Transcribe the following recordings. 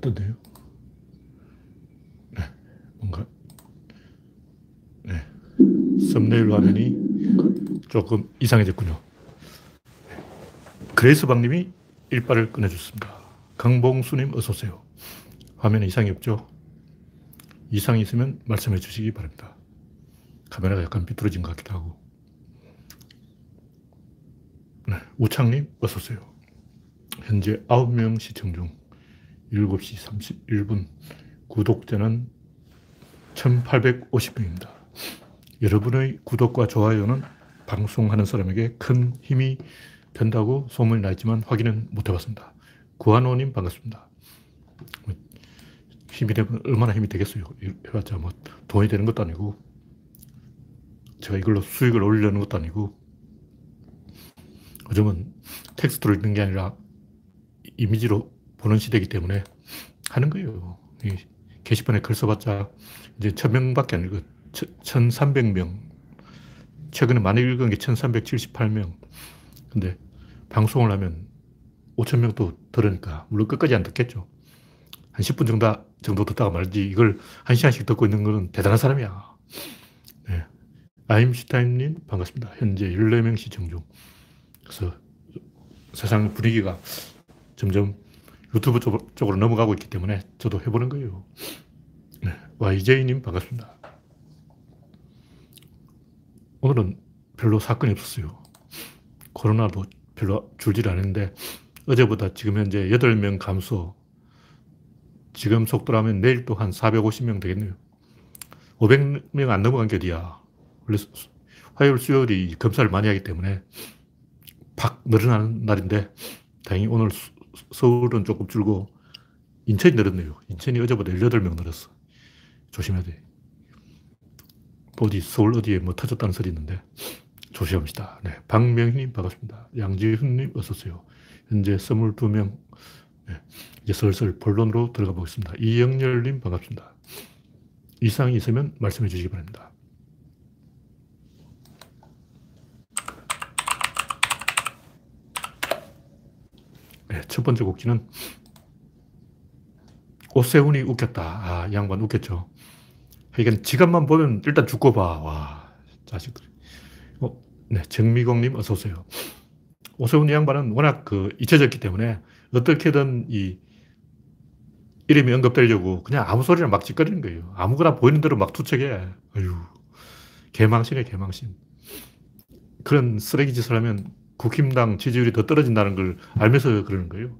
떴네요. 네, 뭔가, 네. 썸네일 화면이 조금 이상해졌군요. 그레이스 방님이 일발을 꺼내줬습니다. 강봉수님 어서오세요. 화면에 이상이 없죠? 이상이 있으면 말씀해 주시기 바랍니다. 카메라가 약간 비뚤어진 것 같기도 하고. 네, 우창님 어서오세요. 현재 9명 시청 중 7시 31분 구독자는 1850명입니다. 여러분의 구독과 좋아요는 방송하는 사람에게 큰 힘이 된다고 소문이 나 있지만 확인은 못 해봤습니다. 구한호님 반갑습니다. 뭐 힘이 되면 얼마나 힘이 되겠어요. 해봤자 뭐 돈이 되는 것도 아니고 제가 이걸로 수익을 올리려는 것도 아니고 요즘은 텍스트로 읽는 게 아니라 이미지로 보는 시대이기 때문에 하는 거예요. 게시판에 글 써봤자 이제 천 명밖에 안 읽어. 1300명. 최근에 많이 읽은 게 1378명. 근데 방송을 하면 5천명도 들으니까 물론 끝까지 안 듣겠죠. 한 10분 정도, 정도 듣다가 말지 이걸 한 시간씩 듣고 있는 거는 대단한 사람이야. 네. 아임슈타인님 반갑습니다. 현재 14명 시청 중. 그래서 세상 분위기가 점점 유튜브 쪽으로 넘어가고 있기 때문에 저도 해보는 거예요. 네. YJ님 반갑습니다. 오늘은 별로 사건이 없었어요. 코로나도 별로 줄질 않는데 어제보다 지금 현재 8명 감소. 지금 속도라면 내일 또 한 450명 되겠네요. 500명 안 넘어간 게 어디야. 원래 화요일, 수요일이 검사를 많이 하기 때문에 팍 늘어나는 날인데 다행히 오늘 서울은 조금 줄고 인천이 늘었네요. 인천이 어제보다 18명 늘었어. 조심해야 돼. 어디, 서울 어디에 뭐 터졌다는 소리 있는데 조심합시다. 네. 박명희님 반갑습니다. 양지훈님 어서오세요. 현재 22명. 네. 이제 슬슬 본론으로 들어가 보겠습니다. 이영렬님 반갑습니다. 이상이 있으면 말씀해 주시기 바랍니다. 네, 첫 번째 곡기는 오세훈이 웃겼다. 아, 양반 웃겼죠. 그러니까 지갑만 보면 일단 죽고 봐. 와, 자식들. 어, 네, 정미공님 어서오세요. 오세훈 양반은 워낙 그 잊혀졌기 때문에 어떻게든 이 이름이 언급되려고 그냥 아무 소리나 막 짓거리는 거예요. 아무거나 보이는 대로 막 투척해. 아유, 개망신이에 개망신. 그런 쓰레기 짓을 하면 국힘당 지지율이 더 떨어진다는 걸 알면서 그러는 거예요.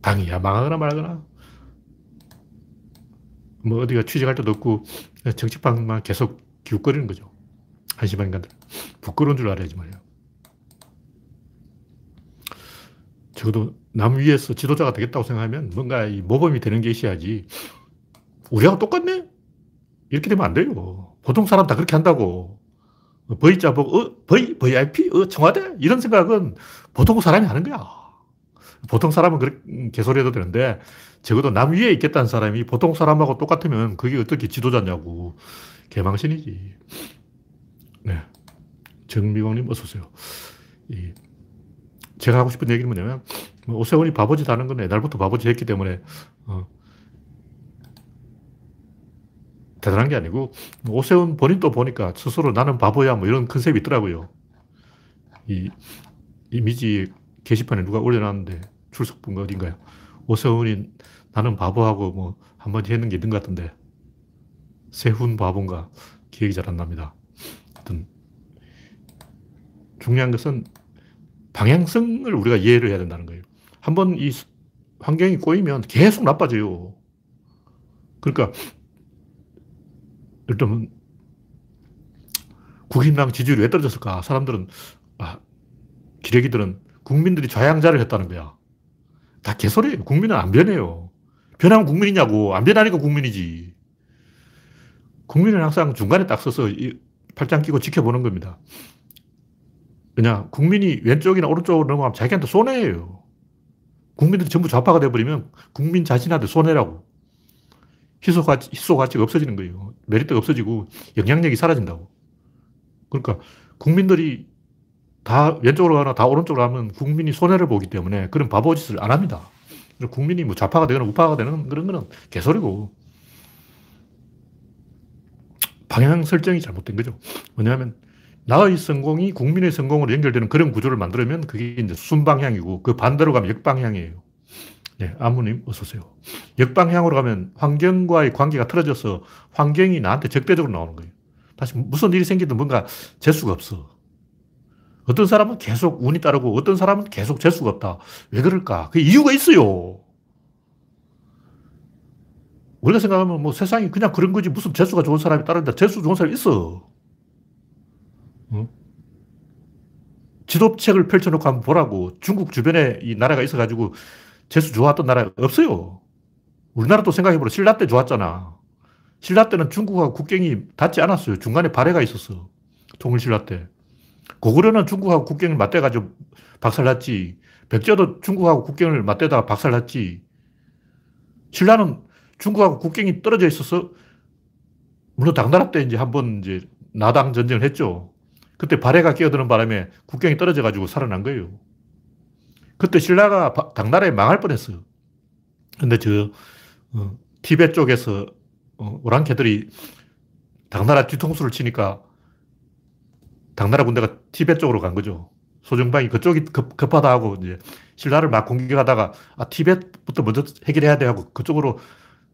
당이야 망하거나 말거나. 뭐 어디가 취직할 때도 없고 정치판만 계속 기웃거리는 거죠. 한심한 인간들. 부끄러운 줄 알아야지 말이야. 적어도 남 위에서 지도자가 되겠다고 생각하면 뭔가 이 모범이 되는 게 있어야지. 우리하고 똑같네? 이렇게 되면 안 돼요. 보통 사람 다 그렇게 한다고. V자 보고, 어, V, VIP, 어, 청와대? 이런 생각은 보통 사람이 하는 거야. 보통 사람은 그렇게 개소리 해도 되는데, 적어도 남 위에 있겠다는 사람이 보통 사람하고 똑같으면 그게 어떻게 지도자냐고. 개망신이지. 네. 정미광님 어서오세요. 이, 제가 하고 싶은 얘기는 뭐냐면, 뭐 오세훈이 바보짓 하는 건 옛날부터 바보짓 했기 때문에, 어, 대단한 게 아니고, 오세훈 본인도 보니까 스스로 나는 바보야, 뭐 이런 컨셉이 있더라고요. 이 이미지 게시판에 누가 올려놨는데, 출석부가 어딘가요? 오세훈이 나는 바보하고 뭐 한마디 했는 게 있는 것 같은데, 세훈 바본가 기억이 잘 안 납니다. 하여튼, 중요한 것은 방향성을 우리가 이해를 해야 된다는 거예요. 한번 이 환경이 꼬이면 계속 나빠져요. 그러니까 일단 국힘당 지지율이 왜 떨어졌을까? 사람들은 아, 기레기들은 국민들이 좌양자를 했다는 거야. 다 개소리예요. 국민은 안 변해요. 변하면 국민이냐고. 안 변하니까 국민이지. 국민은 항상 중간에 딱 서서 팔짱 끼고 지켜보는 겁니다. 그냥 국민이 왼쪽이나 오른쪽으로 넘어가면 자기한테 손해예요. 국민들이 전부 좌파가 돼버리면 국민 자신한테 손해라고. 희소 가치, 희소 가치가 없어지는 거예요. 메리트가 없어지고 영향력이 사라진다고. 그러니까 국민들이 다 왼쪽으로 가나 다 오른쪽으로 가면 국민이 손해를 보기 때문에 그런 바보짓을 안 합니다. 국민이 뭐 좌파가 되거나 우파가 되는 그런 거는 개소리고. 방향 설정이 잘못된 거죠. 뭐냐면, 나의 성공이 국민의 성공으로 연결되는 그런 구조를 만들면 그게 이제 순방향이고 그 반대로 가면 역방향이에요. 네, 아무님 어서오세요. 역방향으로 가면 환경과의 관계가 틀어져서 환경이 나한테 적대적으로 나오는 거예요. 다시 무슨 일이 생기든 뭔가 재수가 없어. 어떤 사람은 계속 운이 따르고 어떤 사람은 계속 재수가 없다. 왜 그럴까? 그 이유가 있어요. 우리가 생각하면 뭐 세상이 그냥 그런 거지 무슨 재수가 좋은 사람이 따른다. 재수 좋은 사람이 있어. 응? 지도책을 펼쳐놓고 한번 보라고. 중국 주변에 이 나라가 있어가지고 재수 좋았던 나라 없어요. 우리나라도 생각해보라. 신라 때 좋았잖아. 신라 때는 중국하고 국경이 닿지 않았어요. 중간에 발해가 있었어. 통일신라 때. 고구려는 중국하고 국경을 맞대가지고 박살났지. 백제도 중국하고 국경을 맞대다가 박살났지. 신라는 중국하고 국경이 떨어져 있어서 물론 당나라 때 이제 한번 이제 나당 전쟁을 했죠. 그때 발해가 끼어드는 바람에 국경이 떨어져 가지고 살아난 거예요. 그때 신라가 당나라에 망할 뻔했어요. 근데 저, 어, 티베트 쪽에서 어, 오랑캐들이 당나라 뒤통수를 치니까 당나라 군대가 티베트 쪽으로 간 거죠. 소정방이 그쪽이 급, 급하다 하고 이제 신라를 막 공격하다가 아, 티베트부터 먼저 해결해야 돼 하고 그쪽으로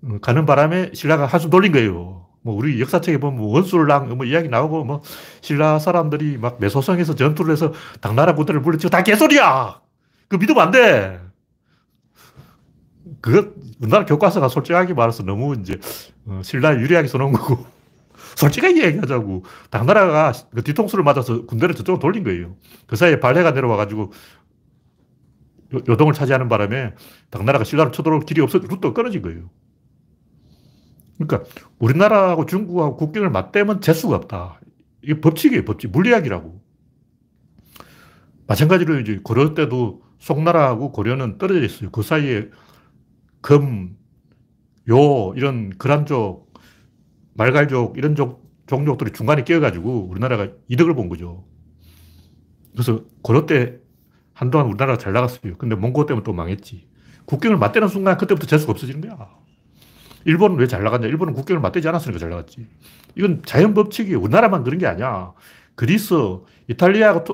어, 가는 바람에 신라가 한숨 돌린 거예요. 뭐 우리 역사책에 보면 뭐 원술랑 뭐 이야기 나오고 뭐 신라 사람들이 막 매소성에서 전투를 해서 당나라 군대를 물리치고 다 개소리야! 그 믿으면 안 돼! 그것, 우리나라 교과서가 솔직하게 말해서 너무 이제 어, 신라에 유리하게 써놓은 거고 솔직하게 얘기하자고. 당나라가 그 뒤통수를 맞아서 군대를 저쪽으로 돌린 거예요. 그 사이에 발해가 내려와가지고 요동을 차지하는 바람에 당나라가 신라를 쳐들어올 길이 없어 루트가 끊어진 거예요. 그러니까 우리나라하고 중국하고 국경을 맞대면 재수가 없다. 이게 법칙이에요, 법칙. 물리학이라고. 마찬가지로 이제 고려 때도 송나라하고 고려는 떨어져 있어요. 그 사이에 금, 요, 이런 그란족, 말갈족, 이런 족, 종족들이 중간에 끼어가지고 우리나라가 이득을 본 거죠. 그래서 고려 때 한동안 우리나라가 잘 나갔어요. 근데 몽고 때문에 또 망했지. 국경을 맞대는 순간 그때부터 재수가 없어지는 거야. 일본은 왜 잘 나갔냐? 일본은 국경을 맞대지 않았으니까 잘 나갔지. 이건 자연 법칙이에요. 우리나라만 그런 게 아니야. 그리스, 이탈리아가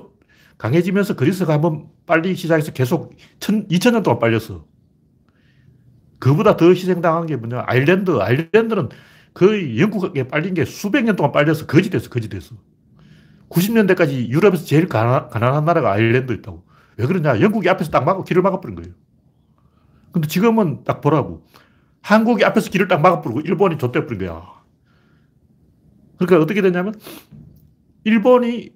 강해지면서 그리스가 한번 빨리 시작해서 계속 천, 2000년 동안 빨렸어. 그보다 더 희생당한 게 뭐냐. 아일랜드. 아일랜드는 거의 영국에 빨린 게 수백 년 동안 빨려서 거지 됐어. 거지 됐어. 90년대까지 유럽에서 제일 가난, 가난한 나라가 아일랜드였다고. 왜 그러냐. 영국이 앞에서 딱 막고 길을 막아버린 거예요. 근데 지금은 딱 보라고. 한국이 앞에서 길을 딱 막아버리고 일본이 좆대버린 거야. 그러니까 어떻게 되냐면 일본이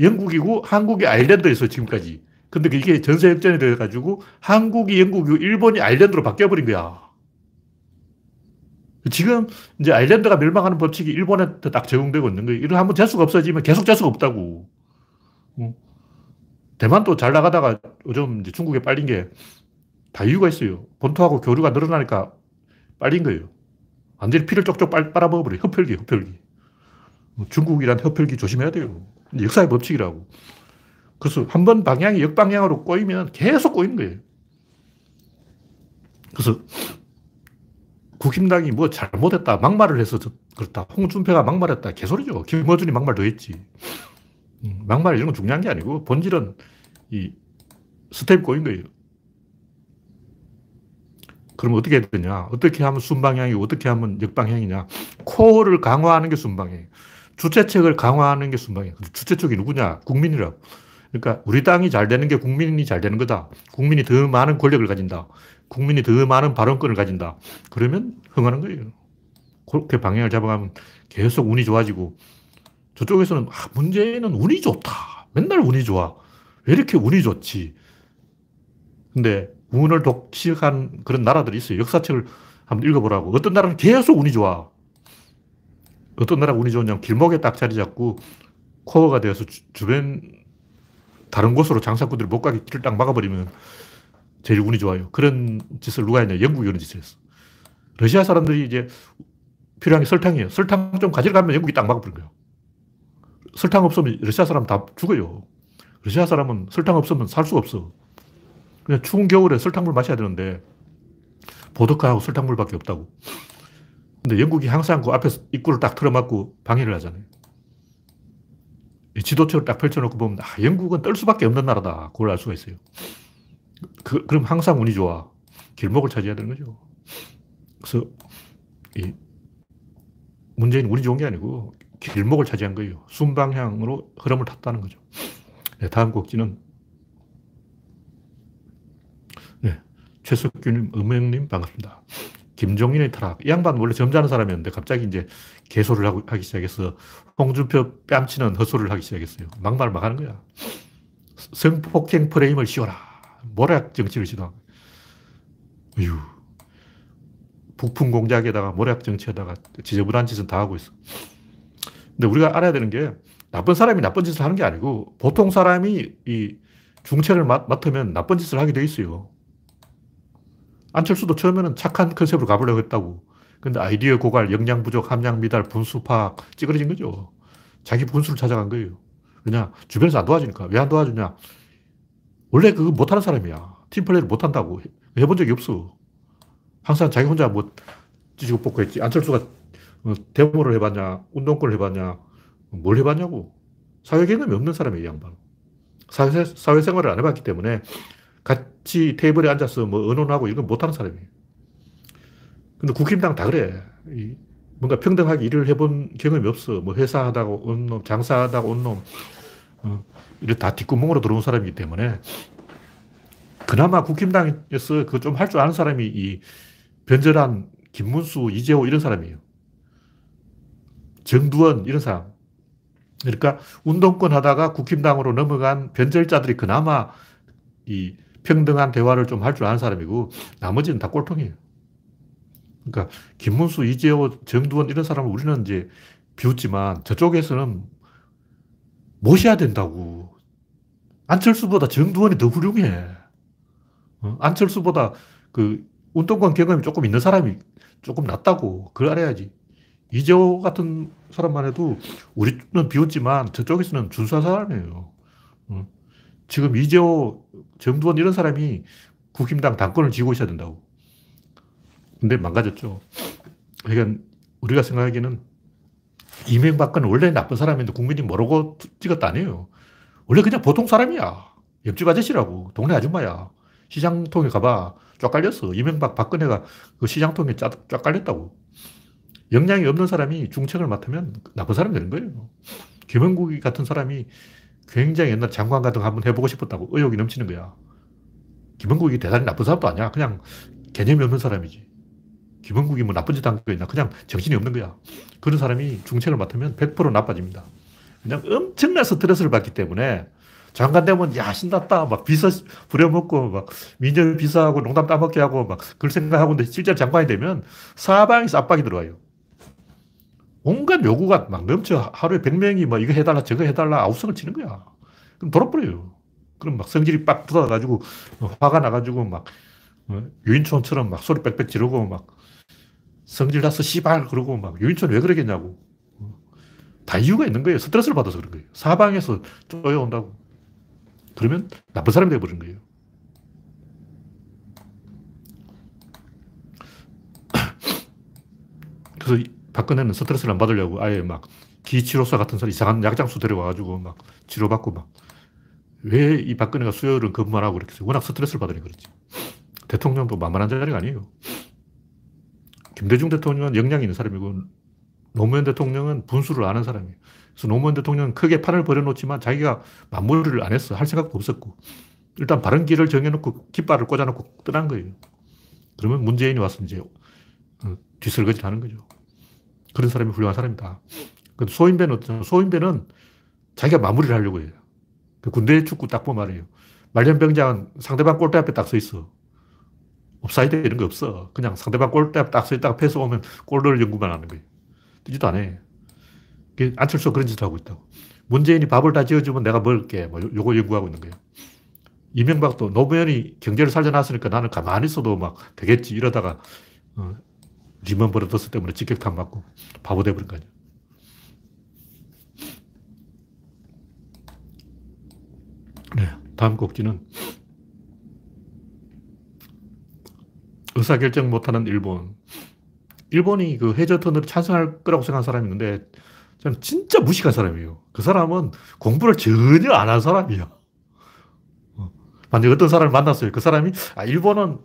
영국이고 한국이 아일랜드에서 지금까지. 근데 이게 전세 역전이 돼가지고 한국이 영국이고 일본이 아일랜드로 바뀌어버린 거야. 지금 이제 아일랜드가 멸망하는 법칙이 일본한테 딱 적용되고 있는 거예요. 이런 한번 재수가 없어지면 계속 재수가 없다고. 대만도 잘 나가다가 요즘 중국에 빨린 게 다 이유가 있어요. 본토하고 교류가 늘어나니까 빨린 거예요. 완전히 피를 쪽쪽 빨, 빨아먹어버려. 흡혈귀, 흡혈귀. 중국이란 흡혈귀 조심해야 돼요. 역사의 법칙이라고. 그래서 한 번 방향이 역방향으로 꼬이면 계속 꼬이는 거예요. 그래서 국힘당이 뭐 잘못했다, 막말을 해서 그렇다. 홍준표가 막말했다. 개소리죠. 김어준이 막말 더 했지. 음, 막말 이런 건 중요한 게 아니고 본질은 이 스텝 꼬인 거예요. 그럼 어떻게 해야 되냐? 어떻게 하면 순방향이고 어떻게 하면 역방향이냐? core를 강화하는 게 순방향이에요. 주최측을 강화하는 게 순방향이에요. 주최측이 누구냐? 국민이라고. 그러니까 우리당이 잘 되는 게 국민이 잘 되는 거다. 국민이 더 많은 권력을 가진다. 국민이 더 많은 발언권을 가진다. 그러면 흥하는 거예요. 그렇게 방향을 잡아가면 계속 운이 좋아지고 저쪽에서는 아, 문제는 운이 좋다. 맨날 운이 좋아. 왜 이렇게 운이 좋지? 근데 운을 독식한 그런 나라들이 있어요. 역사책을 한번 읽어보라고. 어떤 나라는 계속 운이 좋아. 어떤 나라가 운이 좋냐면 길목에 딱 자리 잡고 코어가 되어서 주, 변 다른 곳으로 장사꾼들이 못 가게 길을 딱 막아버리면 제일 운이 좋아요. 그런 짓을 누가 했냐. 영국이 그런 짓을 했어. 러시아 사람들이 이제 필요한 게 설탕이에요. 설탕 좀 가지러 가면 영국이 딱 막아버린 거예요. 설탕 없으면 러시아 사람 다 죽어요. 러시아 사람은 설탕 없으면 살 수가 없어. 그냥 추운 겨울에 설탕물 마셔야 되는데 보드카하고 설탕물밖에 없다고. 근데 영국이 항상 그 앞에서 입구를 딱 틀어막고 방해를 하잖아요. 지도책을 딱 펼쳐놓고 보면, 아, 영국은 떨 수밖에 없는 나라다. 그걸 알 수가 있어요. 그, 그럼 항상 운이 좋아. 길목을 차지해야 되는 거죠. 그래서, 이, 문제는 운이 좋은 게 아니고, 길목을 차지한 거예요. 순방향으로 흐름을 탔다는 거죠. 네, 다음 곡지는, 네, 최석규님, 음영님, 반갑습니다. 김종인의 타락. 이 양반 원래 점잖은 사람이었는데 갑자기 이제 개소를 하고, 하기 시작해서 홍준표 뺨치는 헛소리를 하기 시작했어요. 막말을 막 하는 거야. 성폭행 프레임을 씌워라. 모략 정치를 시도한 거야. 유 북풍 공작에다가 모략 정치에다가 지저분한 짓은 다 하고 있어. 근데 우리가 알아야 되는 게 나쁜 사람이 나쁜 짓을 하는 게 아니고 보통 사람이 이 중체를 맡, 맡으면 나쁜 짓을 하게 돼 있어요. 안철수도 처음에는 착한 컨셉으로 가보려고 했다고. 근데 아이디어 고갈, 역량 부족, 함량 미달, 분수 파악, 찌그러진 거죠. 자기 분수를 찾아간 거예요. 왜냐? 주변에서 안 도와주니까. 왜 안 도와주냐? 원래 그거 못하는 사람이야. 팀플레이를 못한다고. 해본 적이 없어. 항상 자기 혼자 뭐 찌지고 뽑고 했지. 안철수가 어, 데모를 해봤냐, 운동권을 해봤냐, 뭘 해봤냐고. 사회 개념이 없는 사람이에요, 양반. 사회, 사회생활을 안 해봤기 때문에 같이 테이블에 앉아서 뭐 의논하고 이런 건 못하는 사람이에요. 근데 국힘당 다 그래. 뭔가 평등하게 일을 해본 경험이 없어. 뭐 회사 하다가 온 놈, 장사 하다가 온 놈, 어, 이런 다 뒷구멍으로 들어온 사람이기 때문에 그나마 국힘당에서 그 좀 할 줄 아는 사람이 이 변절한 김문수, 이재호 이런 사람이에요. 정두원 이런 사람. 그러니까 운동권 하다가 국힘당으로 넘어간 변절자들이 그나마 이 평등한 대화를 좀 할 줄 아는 사람이고 나머지는 다 꼴통이에요. 그러니까 김문수, 이재호, 정두원 이런 사람을 우리는 이제 비웃지만 저쪽에서는 모셔야 된다고. 안철수보다 정두원이 더 훌륭해. 어? 안철수보다 그 운동권 경험이 조금 있는 사람이 조금 낫다고. 그걸 알아야지. 이재호 같은 사람만 해도 우리는 비웃지만 저쪽에서는 준수한 사람이에요. 어? 지금 이재호, 정두원 이런 사람이 국힘당 당권을 쥐고 있어야 된다고. 근데 망가졌죠. 그러니까 우리가 생각하기에는 이명박근은 원래 나쁜 사람인데 국민이 모르고 찍었다 아니에요. 원래 그냥 보통 사람이야. 옆집 아저씨라고. 동네 아줌마야. 시장통에 가봐. 쫙 깔렸어. 이명박 박근혜가 그 시장통에 쫙 깔렸다고. 역량이 없는 사람이 중책을 맡으면 나쁜 사람이 되는 거예요. 김원국 같은 사람이 굉장히 옛날 장관 같은 거 한번 해보고 싶었다고 의욕이 넘치는 거야. 김원국이 대단히 나쁜 사람도 아니야. 그냥 개념이 없는 사람이지. 김원국이 뭐 나쁜 짓 한 거 있나? 그냥 정신이 없는 거야. 그런 사람이 중책을 맡으면 100% 나빠집니다. 그냥 엄청난 스트레스를 받기 때문에 장관 되면 야 신났다 막 비서 부려먹고 막 민정 비서하고 농담 따먹게 하고 막 그걸 생각하고 있는데 실제 장관이 되면 사방에서 압박이 들어와요. 온갖 요구가 막 넘쳐. 하루에 100명이 뭐 이거 해달라, 저거 해달라, 아우성을 치는 거야. 그럼 돌아버려요. 그럼 막 성질이 빡 붙어가지고, 화가 나가지고 막, 어, 유인촌처럼 막 소리 빽빽 지르고 막, 성질 나서 씨발 그러고 막, 유인촌 왜 그러겠냐고. 다 이유가 있는 거예요. 스트레스를 받아서 그런 거예요. 사방에서 쪼여온다고. 그러면 나쁜 사람이 되어버린 거예요. 그래서 박근혜는 스트레스를 안 받으려고 아예 막 기치료사 같은 사람 이상한 약장수 데려와가지고 막 치료받고 막 왜 이 박근혜가 수요일은 근무를 하고 그랬겠어요. 워낙 스트레스를 받으니까 그렇지. 대통령도 만만한 자리가 아니에요. 김대중 대통령은 역량이 있는 사람이고 노무현 대통령은 분수를 아는 사람이에요. 그래서 노무현 대통령은 크게 판을 벌여놓지만 자기가 마무리를 안 했어. 할 생각도 없었고. 일단 바른 길을 정해놓고 깃발을 꽂아놓고 떠난 거예요. 그러면 문재인이 와서 이제 어, 뒤설거지를 하는 거죠. 그런 사람이 훌륭한 사람이다. 소인배는 어쩌 소인배는 자기가 마무리를 하려고 해요. 그 군대 축구 딱 보면 말이에요. 말년병장은 상대방 골대 앞에 딱 서 있어. 옵사이드 이런 거 없어. 그냥 상대방 골대 앞에 딱 서 있다가 패스 오면 골 넣을 연구만 하는 거예요. 뛰지도 않아. 안철수 그런 짓을 하고 있다고. 문재인이 밥을 다 지어주면 내가 먹을게. 뭐 요거 연구하고 있는 거예요. 이명박도 노무현이 경제를 살려놨으니까 나는 가만히 있어도 막 되겠지 이러다가 어, 리먼 브러더스 때문에 직격탄 맞고 바보 돼버린 거 아니야. 네, 다음 곡지는 의사결정 못하는 일본. 일본이 그 해저턴을 찬성할 거라고 생각한 사람이 있는데 저는 진짜 무식한 사람이에요. 그 사람은 공부를 전혀 안 한 사람이야. 어. 만약 어떤 사람을 만났어요. 그 사람이 아, 일본은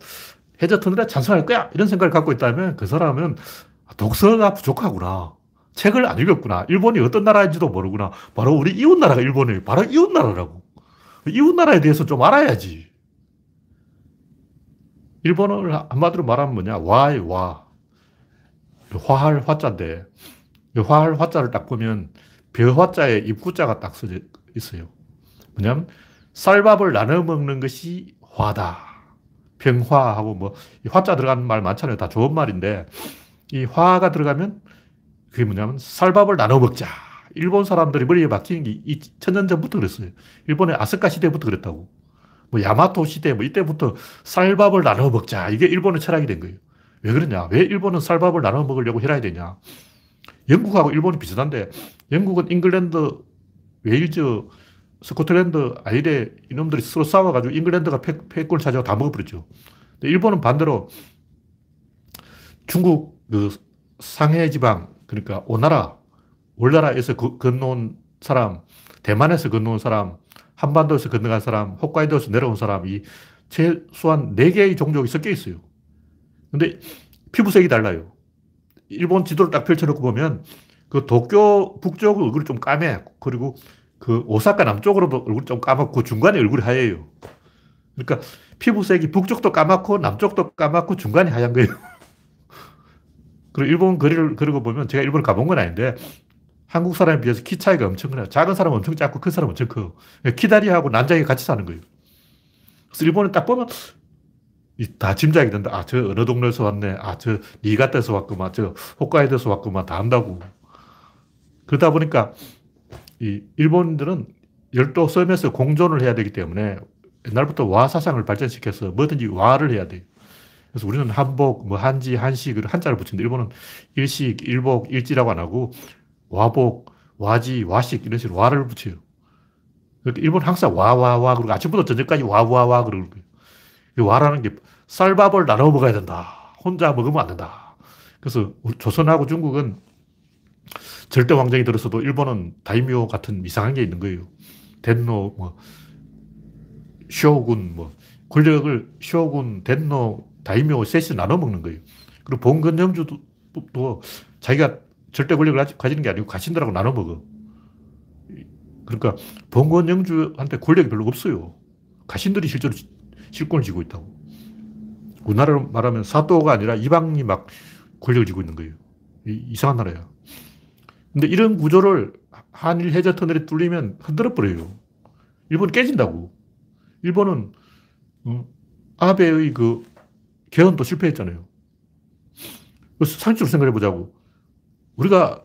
해저턴에 찬성할 거야. 이런 생각을 갖고 있다면 그 사람은 독서가 부족하구나. 책을 안 읽었구나. 일본이 어떤 나라인지도 모르구나. 바로 우리 이웃나라가 일본이에요. 바로 이웃나라라고. 이웃나라에 대해서 좀 알아야지. 일본어를 한마디로 말하면 뭐냐. 와의 와. 화할 화자인데, 화할 화자를 딱 보면 벼 화자에 입구자가 딱 써져 있어요. 뭐냐면, 쌀밥을 나눠 먹는 것이 화다. 평화하고 뭐, 화자 들어가는 말 많잖아요. 다 좋은 말인데, 이 화가 들어가면 그게 뭐냐면 쌀밥을 나눠 먹자. 일본 사람들이 머리에 박히는 게 천년 전부터 그랬어요. 일본의 아스카 시대부터 그랬다고. 뭐 야마토 시대 뭐 이때부터 쌀밥을 나눠 먹자. 이게 일본의 철학이 된 거예요. 왜 그러냐? 왜 일본은 쌀밥을 나눠 먹으려고 해야 되냐? 영국하고 일본이 비슷한데 영국은 잉글랜드, 웨일즈, 스코틀랜드, 아이레 이놈들이 서로 싸워가지고 잉글랜드가 패권을 차지하고 다 먹어버렸죠. 근데 일본은 반대로 중국 그 상해 지방 그러니까 오나라 올나라에서 건너온 사람, 대만에서 건너온 사람, 한반도에서 건너간 사람, 홋카이도에서 내려온 사람이 최소한 4개의 종족이 섞여 있어요. 근데 피부색이 달라요. 일본 지도를 딱 펼쳐놓고 보면 그 도쿄 북쪽 얼굴이 좀 까매. 그리고 그 오사카 남쪽으로도 얼굴이 좀 까맣고 중간에 얼굴이 하얘요. 그러니까 피부색이 북쪽도 까맣고 남쪽도 까맣고 중간이 하얀 거예요. 그리고 일본 거리를 걸고 보면 제가 일본을 가본 건 아닌데 한국 사람에 비해서 키 차이가 엄청 커요. 작은 사람은 엄청 작고 큰 사람은 엄청 커요. 키다리하고 난장이 같이 사는 거예요. 그래서 일본에 딱 보면 다 짐작이 된다. 아, 저 어느 동네에서 왔네. 아, 저 니가떼에서 왔구만. 저 홋카이도에서 왔구만. 다 안다고. 그러다 보니까 이 일본들은 열도 섬에서 공존을 해야 되기 때문에 옛날부터 와 사상을 발전시켜서 뭐든지 와를 해야 돼요. 그래서 우리는 한복, 뭐 한지, 한식, 한자를 붙이는데 일본은 일식, 일복, 일지라고 안 하고 와복, 와지, 와식 이런 식으로 와를 붙여요. 그러니까 일본 항상 와, 와, 와 그리고 아침부터 저녁까지 와, 와, 와 그러는 거예요. 이 와라는 게 쌀밥을 나눠 먹어야 된다. 혼자 먹으면 안 된다. 그래서 조선하고 중국은 절대 왕정이 들어서도 일본은 다이묘 같은 이상한 게 있는 거예요. 덴노, 뭐, 쇼군, 뭐, 권력을 쇼군, 덴노, 다이묘 셋이 나눠 먹는 거예요. 그리고 봉건 영주도 또 자기가 절대 권력을 가지는 게 아니고 가신들하고 나눠 먹어. 그러니까 봉건 영주한테 권력이 별로 없어요. 가신들이 실제로 실권을 쥐고 있다고. 우리나라로 말하면 사도가 아니라 이방이 막 권력을 쥐고 있는 거예요. 이상한 나라야. 근데 이런 구조를 한일 해저 터널이 뚫리면 흔들어 버려요. 일본이 깨진다고. 일본은 아베의 그 개헌도 실패했잖아요. 그래서 상식적으로 생각해 보자고. 우리가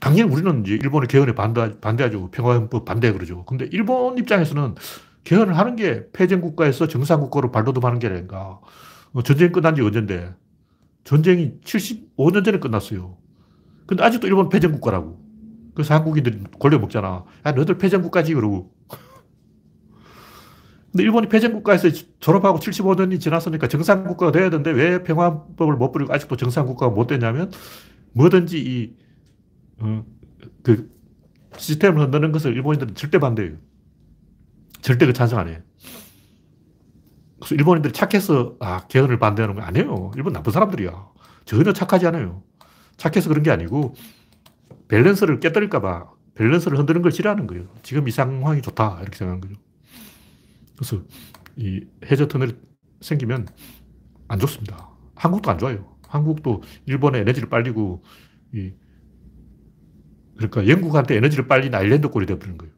당연히 우리는 이제 일본의 개헌에 반대, 반대하죠. 평화헌법 반대 그러죠. 근데 일본 입장에서는 개헌을 하는 게 패전국가에서 정상국가로 발돋움하는 게 아닌가. 어, 전쟁 끝난 지 언젠데. 전쟁이 75년 전에 끝났어요. 근데 아직도 일본 패전국가라고. 그래서 한국인들이 골려 먹잖아. 야, 너들 패전국가지, 그러고. 근데 일본이 패전국가에서 졸업하고 75년이 지났으니까 정상국가가 돼야 되는데 왜 평화법을 못 부리고 아직도 정상국가가 못 됐냐면 뭐든지 이, 어, 그 시스템을 흔드는 것을 일본인들은 절대 반대해요. 절대 그 찬성 안 해요. 그래서 일본인들이 착해서 아, 개헌을 반대하는 거 아니에요. 일본 나쁜 사람들이야. 전혀 착하지 않아요. 착해서 그런 게 아니고 밸런스를 깨뜨릴까봐 밸런스를 흔드는 걸 싫어하는 거예요. 지금 이 상황이 좋다. 이렇게 생각하는 거죠. 그래서 이 해저 터널이 생기면 안 좋습니다. 한국도 안 좋아요. 한국도 일본에 에너지를 빨리고 이 그러니까 영국한테 에너지를 빨린 아일랜드 꼴이 되어버린 거예요.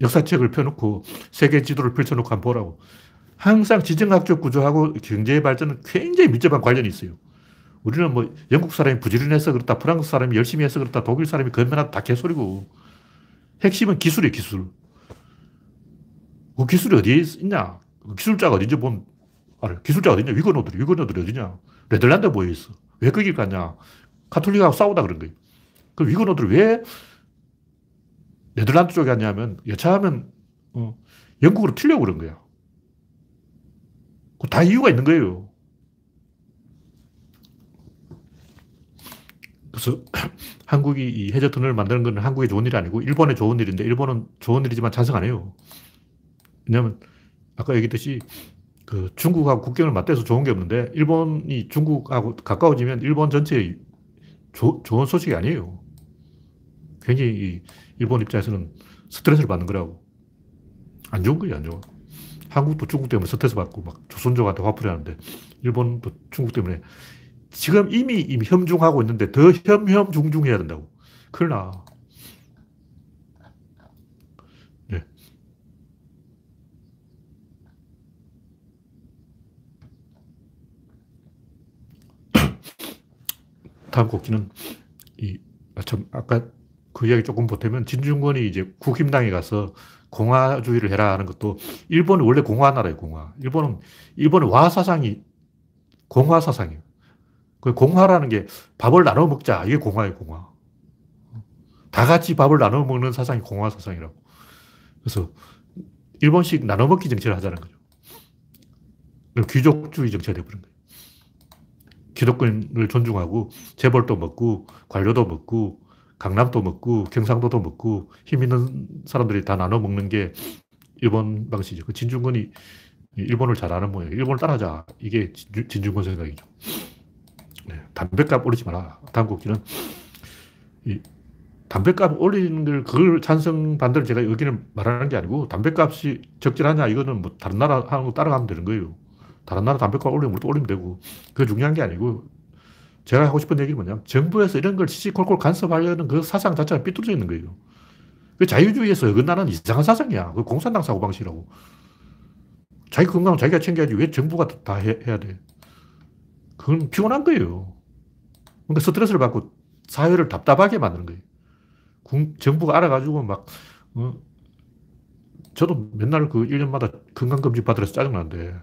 역사책을 펴놓고 세계 지도를 펼쳐놓고 한번 보라고. 항상 지정학적 구조하고 경제의 발전은 굉장히 밀접한 관련이 있어요. 우리는 뭐 영국 사람이 부지런해서 그렇다, 프랑스 사람이 열심히 해서 그렇다, 독일 사람이 건면하다 다 개소리고. 핵심은 기술이에요, 기술. 그 기술이 어디에 있냐? 그 기술자가 어딘지 보면 알아요. 기술자가 어디냐? 위건어들이, 위건어들이 어디냐? 네덜란드에 모여 있어. 왜 거기 갔냐? 카톨릭하고 싸우다 그런 거예요. 그 위건어들이 왜 네덜란드 쪽에 갔냐면, 여차하면, 어, 영국으로 튀려고 그런 거야. 다 이유가 있는 거예요. 그래서 한국이 이 해저 터널을 만드는 건 한국의 좋은 일이 아니고 일본의 좋은 일인데 일본은 좋은 일이지만 찬성 안 해요. 왜냐하면 아까 얘기했듯이 그 중국하고 국경을 맞대서 좋은 게 없는데 일본이 중국하고 가까워지면 일본 전체의 조, 좋은 소식이 아니에요. 굉장히 일본 입장에서는 스트레스를 받는 거라고. 안 좋은 거예요, 안 좋아. 한국도 중국 때문에 스트레스 받고 막 조선족한테 화풀이 하는데 일본도 중국 때문에 지금 이미, 이미 혐중하고 있는데 더 혐혐중중해야 된다고. 큰일 나. 네. 다음 곡기는 이, 아, 참, 아까 그 이야기 조금 보태면 진중권이 이제 국힘당에 가서 공화주의를 해라 하는 것도 일본이 원래 공화 나라예요, 공화. 일본은, 일본의 와 사상이 공화 사상이에요. 그 공화라는 게 밥을 나눠 먹자. 이게 공화예요, 공화. 다 같이 밥을 나눠 먹는 사상이 공화 사상이라고. 그래서 일본식 나눠 먹기 정치를 하자는 거죠. 귀족주의 정치가 되어버린 거예요. 기독권을 존중하고 재벌도 먹고 관료도 먹고 강남도 먹고 경상도도 먹고 힘 있는 사람들이 다 나눠 먹는 게 일본 방식이죠. 그 진중권이 일본을 잘 아는 모양이에요. 일본을 따라하자. 이게 진중권 생각이죠. 네, 담배값 올리지 마라. 곡기는 이 담배값 올리는 걸 그걸 찬성 반대를 제가 여기는 말하는 게 아니고 담배값이 적절하냐 이거는 뭐 다른 나라 하는 거 따라가면 되는 거예요. 다른 나라 담배값 올리면 우리도 올리면 되고 그게 중요한 게 아니고 제가 하고 싶은 얘기는 뭐냐면 정부에서 이런 걸 시시콜콜 간섭하려는 그 사상 자체가 삐뚤어져 있는 거예요. 그 자유주의에서 어긋나는 이상한 사상이야. 그 공산당 사고방식이라고. 자기 건강은 자기가 챙겨야지 왜 정부가 다 해, 해야 돼. 그건 피곤한 거예요. 그러니까 스트레스를 받고 사회를 답답하게 만드는 거예요. 정부가 알아가지고 막, 어, 저도 맨날 그 1년마다 건강검진 받으러 짜증나는데,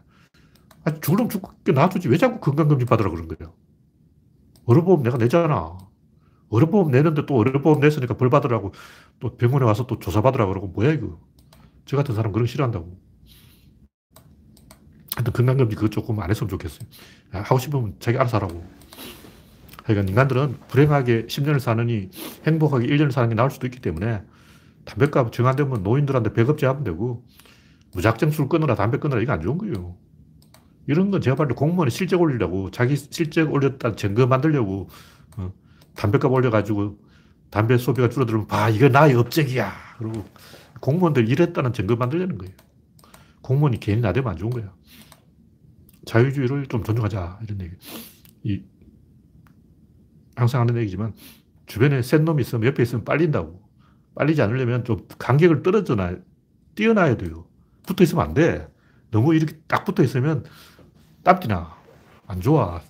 아, 죽으면 죽게 놔두지. 왜 자꾸 건강검진 받으라 그런 거예요? 의료보험 내가 내잖아. 의료보험 내는데 또 의료보험 냈으니까 벌 받으라고 또 병원에 와서 또 조사받으라고 그러고 뭐야 이거. 저 같은 사람 그런 거 싫어한다고. 하여튼 건강검진 그거 조금 안 했으면 좋겠어요. 하고 싶으면 자기 알아서 하라고. 그러니까 인간들은 불행하게 10년을 사느니 행복하게 1년을 사는 게 나을 수도 있기 때문에 담배값 정안 되면 노인들한테 배급제 하면 되고 무작정 술 끊으라 담배 끊으라 이거 안 좋은 거예요. 이런 건 제가 봤을 때 공무원이 실적 올리려고 자기 실적 올렸다 증거 만들려고 어, 담배값 올려가지고 담배 소비가 줄어들면 봐 이거 나의 업적이야. 그리고 공무원들 이랬다는 증거 만들려는 거예요. 공무원이 괜히 나대면 안 좋은 거야. 자유주의를 좀 존중하자. 이런 얘기. 이, 항상 하는 얘기지만, 주변에 센 놈이 있으면 옆에 있으면 빨린다고. 빨리지 않으려면 좀 간격을 떨어져놔, 뛰어나야 돼요. 붙어 있으면 안 돼. 너무 이렇게 딱 붙어 있으면 땀띠나. 안 좋아.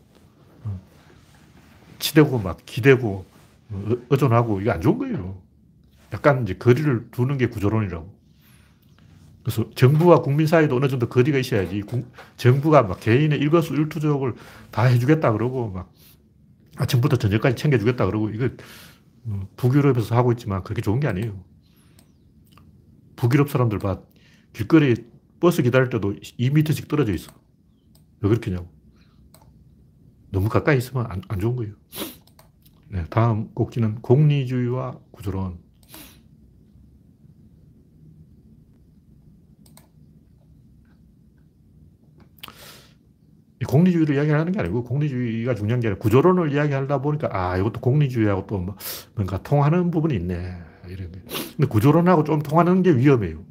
어. 치대고 막 기대고 어, 의존하고 이게 안 좋은 거예요. 약간 이제 거리를 두는 게 구조론이라고. 그래서 정부와 국민 사이도 어느 정도 거리가 있어야지 정부가 막 개인의 일거수 일투족을 다 해주겠다 그러고 막 아침부터 저녁까지 챙겨주겠다 그러고 이거 어, 북유럽에서 하고 있지만 그렇게 좋은 게 아니에요. 북유럽 사람들 봐 길거리 버스 기다릴 때도 2m씩 떨어져 있어. 왜 그렇게 냐고. 너무 가까이 있으면 안, 안 좋은 거예요. 네, 다음 꼭지는 공리주의와 구조론. 공리주의를 이야기하는 게 아니고 공리주의가 중요한 게 아니라 구조론을 이야기하다 보니까 아 이것도 공리주의하고 또뭐 뭔가 통하는 부분이 있네 이런 게. 근데 구조론하고 좀 통하는 게 위험해요.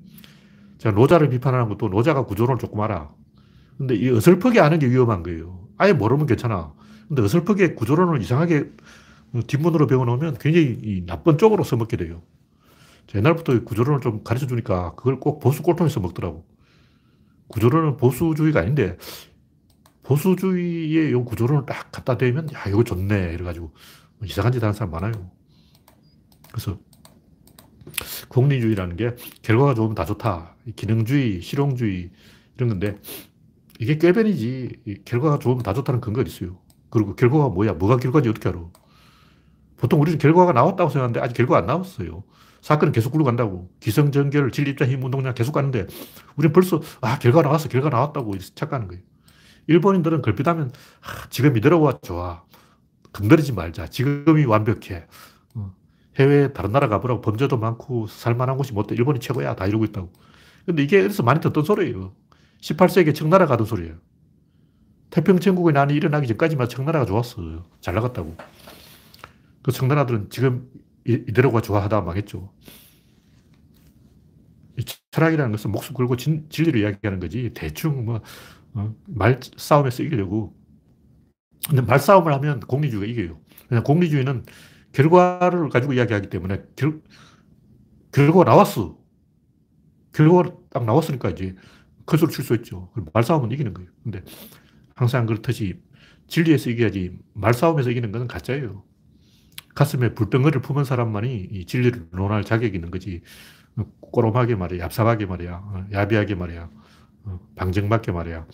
제가 노자를 비판하는 것도 노자가 구조론을 조금 알아. 근데 이 어설프게 아는 게 위험한 거예요. 아예 모르면 괜찮아. 근데 어설프게 구조론을 이상하게 뒷문으로 배워놓으면 굉장히 나쁜 쪽으로 써먹게 돼요. 옛날부터 구조론을 좀 가르쳐 주니까 그걸 꼭 보수 꼴통에서 먹더라고. 구조론은 보수주의가 아닌데 보수주의의 요 구조론을 딱 갖다 대면, 야, 이거 좋네. 이래가지고 이상한 짓 하는 사람 많아요. 그래서 공리주의라는 게 결과가 좋으면 다 좋다. 기능주의, 실용주의 이런 건데 이게 꾀변이지. 결과가 좋으면 다 좋다는 근거가 있어요. 그리고 결과가 뭐야? 뭐가 결과인지 어떻게 알아? 보통 우리는 결과가 나왔다고 생각하는데 아직 결과가 안 나왔어요. 사건은 계속 굴러간다고. 기성전결, 진립자, 힘, 운동량 계속 가는데 우리는 벌써 아, 결과 나왔어. 결과 나왔다고 착각하는 거예요. 일본인들은 걸핏하면 아, 지금 이대로가 좋아. 건드리지 말자. 지금이 완벽해. 어, 해외 다른 나라 가보라고 범죄도 많고 살만한 곳이 못 돼. 일본이 최고야. 다 이러고 있다고. 근데 이게 어디서 많이 듣던 소리예요. 18세기에 청나라 가던 소리예요. 태평천국의 난이 일어나기 전까지만 청나라가 좋았어요. 잘 나갔다고. 그 청나라들은 지금 이대로가 좋아하다 망했죠. 철학이라는 것은 목숨 걸고 진, 진리를 이야기하는 거지. 대충 뭐, 어, 말싸움에서 이기려고. 근데 말싸움을 하면 공리주의가 이겨요. 그냥 공리주의는 결과를 가지고 이야기하기 때문에 결, 결과가 나왔어. 결과가 딱 나왔으니까 이제 큰 소리 칠수 있죠. 말싸움은 이기는 거예요. 근데 항상 그렇듯이 진리에서 이겨야지 말싸움에서 이기는 것은 가짜예요. 가슴에 불덩어리를 품은 사람만이 이 진리를 논할 자격이 있는 거지. 꼬롬하게 말이야, 얍삽하게 말이야, 어, 야비하게 말이야, 어, 방정맞게 말이야.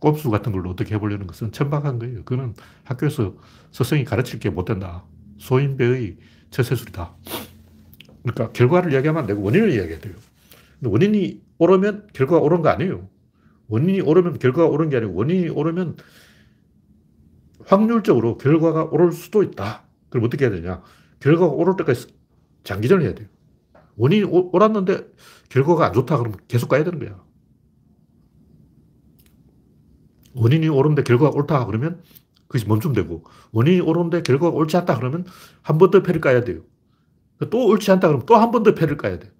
꼼수 같은 걸로 어떻게 해보려는 것은 천박한 거예요. 그거는 학교에서 스승이 가르칠 게 못 된다. 소인배의 처세술이다. 그러니까 결과를 이야기하면 안 되고 원인을 이야기해야 돼요. 원인이 오르면 결과가 옳은 거 아니에요. 원인이 오르면 결과가 옳은 게 아니고 원인이 오르면 확률적으로 결과가 오를 수도 있다. 그럼 어떻게 해야 되냐? 결과가 오를 때까지 장기전을 해야 돼요. 원인이 옳았는데 결과가 안 좋다 그러면 계속 가야 되는 거야. 원인이 옳은데 결과가 옳다 그러면 그것이 멈추면 되고 원인이 옳은데 결과가 옳지 않다 그러면 한 번 더 패를 까야 돼요. 또 옳지 않다 그러면 또 한 번 더 패를 까야 돼요.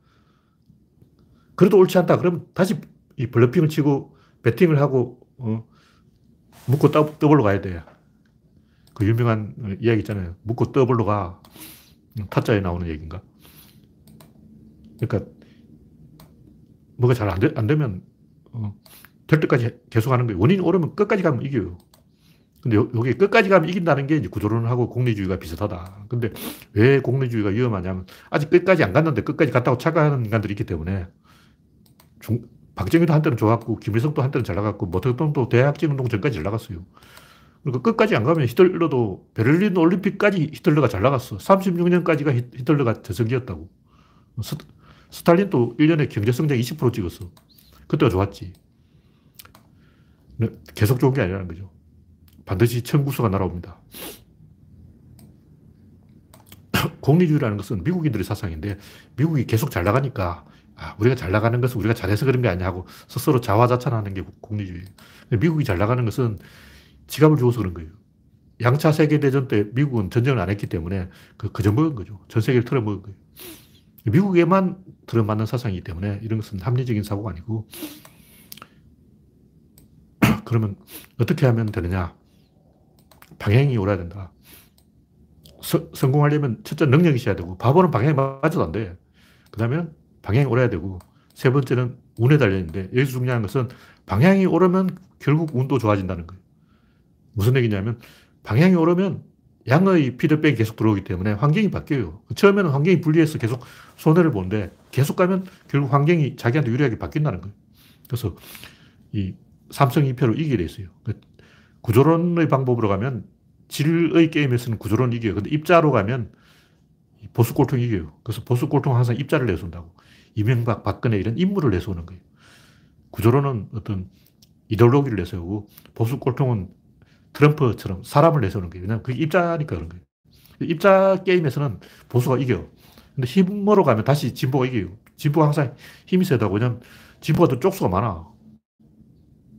그래도 옳지 않다 그러면 다시 이 블러핑을 치고 배팅을 하고 어, 묶고 더블로 가야 돼요. 그 유명한 이야기 있잖아요. 묶고 더블로 가. 타짜에 나오는 얘기인가? 그러니까 뭐가 잘 안 안 되면 어, 될 때까지 계속 하는 거예요. 원인이 옳으면 끝까지 가면 이겨요. 근데 요, 게 끝까지 가면 이긴다는 게 이제 구조론하고 공리주의가 비슷하다. 근데 왜 공리주의가 위험하냐면 아직 끝까지 안 갔는데 끝까지 갔다고 착각하는 인간들이 있기 때문에 중, 박정희도 한때는 좋았고 김일성도 한때는 잘 나갔고 모택동도 대학진 운동 전까지 잘 나갔어요. 그러니까 끝까지 안 가면 히틀러도 베를린 올림픽까지 히틀러가 잘 나갔어. 36년까지가 히틀러가 저승기였다고. 스, 스탈린도 1년에 경제성장 20% 찍었어. 그때가 좋았지. 계속 좋은 게 아니라는 거죠. 반드시 청구서가 날아옵니다. 공리주의라는 것은 미국인들의 사상인데 미국이 계속 잘 나가니까 아, 우리가 잘 나가는 것은 우리가 잘해서 그런 게 아니야 하고 스스로 자화자찬하는 게 공리주의. 미국이 잘 나가는 것은 지갑을 주어서 그런 거예요. 양차 세계대전 때 미국은 전쟁을 안 했기 때문에 그, 그저 먹은 거죠. 전 세계를 틀어먹은 거예요. 미국에만 들어맞는 사상이기 때문에 이런 것은 합리적인 사고가 아니고 그러면 어떻게 하면 되느냐? 방향이 옳아야 된다. 서, 성공하려면 첫째 능력이 있어야 되고 바보는 방향이 맞아도 안 돼. 그 다음에 방향이 옳아야 되고 세 번째는 운에 달려있는데 여기서 중요한 것은 방향이 오르면 결국 운도 좋아진다는 거예요. 무슨 얘기냐면 방향이 오르면 양의 피드백이 계속 들어오기 때문에 환경이 바뀌어요. 처음에는 환경이 불리해서 계속 손해를 보는데 계속 가면 결국 환경이 자기한테 유리하게 바뀐다는 거예요. 그래서 이 삼성 2패로 이기게 돼 있어요. 그 구조론의 방법으로 가면 질의 게임에서는 구조론 이겨요. 근데 입자로 가면 보수 꼴통 이겨요. 그래서 보수 꼴통은 항상 입자를 내세운다고. 이명박, 박근혜 이런 인물을 내세우는 거예요. 구조론은 어떤 이데올로기를 내세우고 보수 꼴통은 트럼프처럼 사람을 내세우는 거예요. 왜냐하면 그게 입자니까 그런 거예요. 입자 게임에서는 보수가 이겨. 근데 힘으로 가면 다시 진보가 이겨요. 진보가 항상 힘이 세다고. 왜냐면 진보가 더 쪽수가 많아.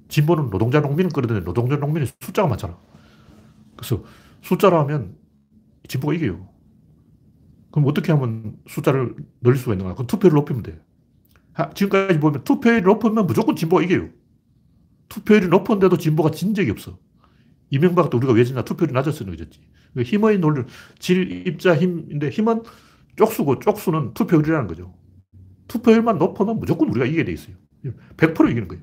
진보는 노동자 농민을 끌어들이는 노동자 농민의 숫자가 많잖아. 그래서 숫자로 하면 진보가 이겨요. 그럼 어떻게 하면 숫자를 늘릴 수가 있는가? 그 투표를 높이면 돼. 지금까지 보면 투표율이 높으면 무조건 진보가 이겨요. 투표율이 높은데도 진보가 진 적이 없어. 이명박도 우리가 왜 지나 투표율이 낮았으니 그랬지. 그 힘의 논리, 질, 입자, 힘인데 힘은 쪽수고 쪽수는 투표율이라는 거죠. 투표율만 높으면 무조건 우리가 이기게 돼 있어요. 100% 이기는 거예요.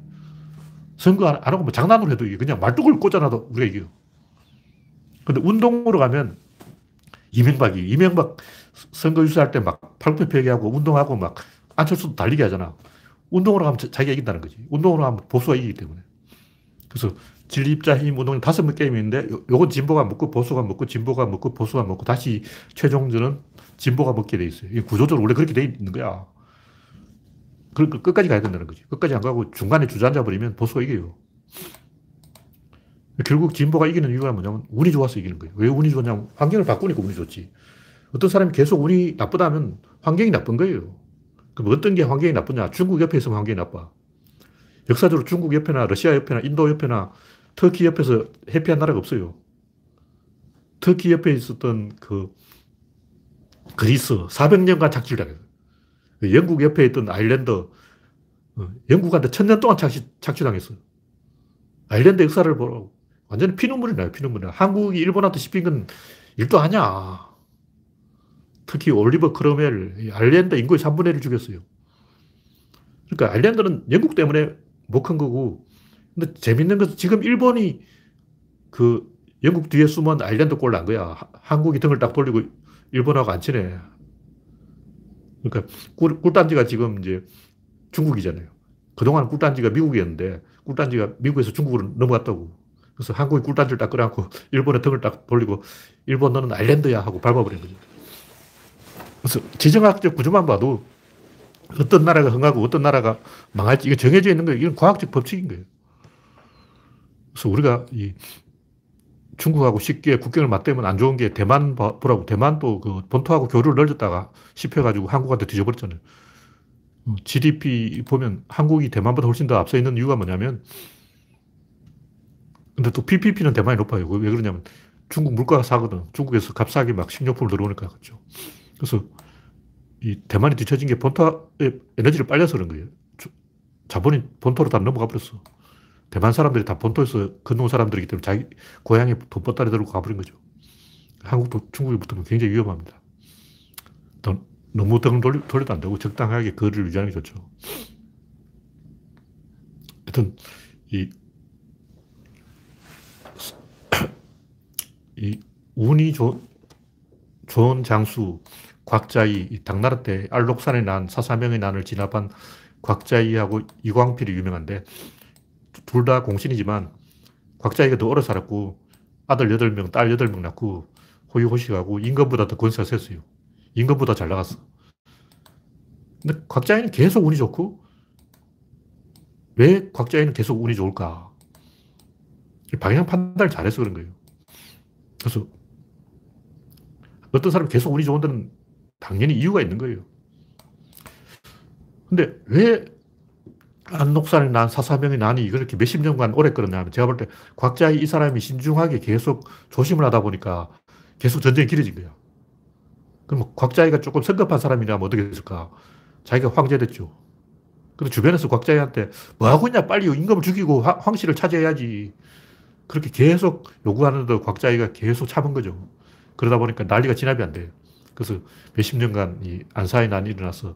선거 안, 하고 뭐 장난으로 해도 이게 그냥 말뚝을 꽂아놔도 우리가 이겨요. 근데 운동으로 가면 이명박이, 이명박 선거 유세할 때 막 팔굽혀 펴기하고 운동하고 막 안철수도 달리기 하잖아. 운동으로 가면 자기가 이긴다는 거지. 운동으로 하면 보수가 이기기 때문에. 그래서 진립자 힘 운동이 다섯 번 게임인데 요건 진보가 먹고 보수가 먹고 진보가 먹고 보수가 먹고 다시 최종전은 진보가 먹게 돼 있어요. 구조적으로 원래 그렇게 돼 있는 거야. 그러니까 끝까지 가야 된다는 거지. 끝까지 안 가고 중간에 주저앉아 버리면 보수가 이겨요. 결국 진보가 이기는 이유가 뭐냐면 운이 좋아서 이기는 거예요. 왜 운이 좋냐면 환경을 바꾸니까 운이 좋지. 어떤 사람이 계속 운이 나쁘다면 환경이 나쁜 거예요. 그럼 어떤 게 환경이 나쁘냐? 중국 옆에 있으면 환경이 나빠. 역사적으로 중국 옆에나 러시아 옆에나 인도 옆에나 터키 옆에서 해피한 나라가 없어요. 터키 옆에 있었던 그 그리스 400년간 착취를 당했어요. 영국 옆에 있던 아일랜드 어, 영국한테 천년 동안 착취, 착취당했어요. 아일랜드 역사를 보라고. 완전히 피눈물이 나요, 피눈물이 나요. 한국이 일본한테 씹힌 건 일도 아니야. 특히 올리버 크로멜, 아일랜드 인구의 3분의 1을 죽였어요. 그러니까 아일랜드는 영국 때문에 못 큰 거고, 근데 재밌는 것은 지금 일본이 그 영국 뒤에 숨은 아일랜드 꼴난 거야. 한국이 등을 딱 돌리고 일본하고 안 친해. 그러니까 꿀, 꿀단지가 지금 이제 중국이잖아요. 그동안 꿀단지가 미국이었는데 꿀단지가 미국에서 중국으로 넘어갔다고. 그래서 한국이 꿀단지를 딱 끌어안고 일본의 등을 딱 돌리고 일본 너는 아일랜드야 하고 밟아버린 거죠. 그래서 지정학적 구조만 봐도 어떤 나라가 흥하고 어떤 나라가 망할지 이게 정해져 있는 거예요. 이건 과학적 법칙인 거예요. 그래서 우리가 이 중국하고 쉽게 국경을 맞대면 안 좋은 게 대만 보라고 대만도 그 본토하고 교류를 늘렸다가 씹혀가지고 한국한테 뒤져버렸잖아요. GDP 어, 보면 한국이 대만보다 훨씬 더 앞서 있는 이유가 뭐냐면 근데 또 PPP는 대만이 높아요. 왜 그러냐면 중국 물가가 싸거든. 중국에서 값싸게 막 식료품을 들어오니까 그렇죠. 그래서 이 대만이 뒤처진 게 본토에 에너지를 빨려서 그런 거예요. 자본이 본토로 다 넘어가 버렸어. 대만 사람들이 다 본토에서 건너온 사람들이기 때문에 자기 고향에 돈보따리 들고 가버린 거죠. 한국도 중국이 붙으면 굉장히 위험합니다. 너무 등 돌려, 돌려 도 안 되고 적당하게 거리를 유지하는 게 좋죠. 하여튼, 이, 이 운이 좋, 좋은 장수, 곽자이, 당나라 때 알록산에 난 사사명의 난을 진압한 곽자이하고 이광필이 유명한데, 둘 다 공신이지만, 곽자이가 더 오래 살았고, 아들 8명, 딸 8명 낳고, 호유호식하고, 임금보다 더 권세가 셌어요. 임금보다 잘 나갔어. 근데 곽자이는 계속 운이 좋고, 왜 곽자이는 계속 운이 좋을까? 방향 판단을 잘해서 그런 거예요. 그래서 어떤 사람이 계속 운이 좋은 데는 당연히 이유가 있는 거예요. 근데 왜 안녹산이 난 사사명이 난이 이렇게 몇십 년간 오래 끌었냐면 제가 볼 때 곽자이 이 사람이 신중하게 계속 조심을 하다 보니까 계속 전쟁이 길어진 거예요. 그럼 곽자이가 조금 성급한 사람이라면 어떻게 됐을까? 자기가 황제 됐죠. 근데 주변에서 곽자이한테 뭐 하고 있냐? 빨리 임금을 죽이고 황실을 차지해야지. 그렇게 계속 요구하는데 곽자이가 계속 참은 거죠. 그러다 보니까 난리가 진압이 안 돼요. 그래서 몇십 년간 이 안사의 난이 일어나서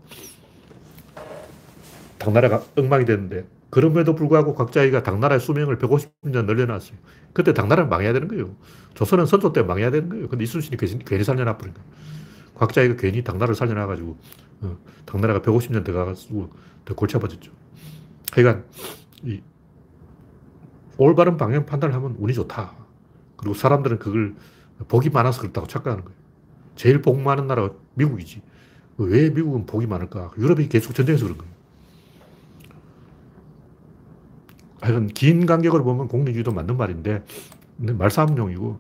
당나라가 엉망이 됐는데 그럼에도 불구하고 곽자이가 당나라의 수명을 150년 늘려놨어요. 그때 당나라는 망해야 되는 거예요. 조선은 선조 때 망해야 되는 거예요. 근데 이순신이 괜히 살려놔버린 거예요. 곽자이가 괜히 당나라를 살려놔가지고 어, 당나라가 150년 더 가가지고 더 골치 아파졌죠. 하여간 이 올바른 방향 판단을 하면 운이 좋다. 그리고 사람들은 그걸 복이 많아서 그렇다고 착각하는 거예요. 제일 복 많은 나라가 미국이지. 왜 미국은 복이 많을까? 유럽이 계속 전쟁해서 그런 거예요. 하여간 긴 간격으로 보면 공리주의도 맞는 말인데 말싸움용이고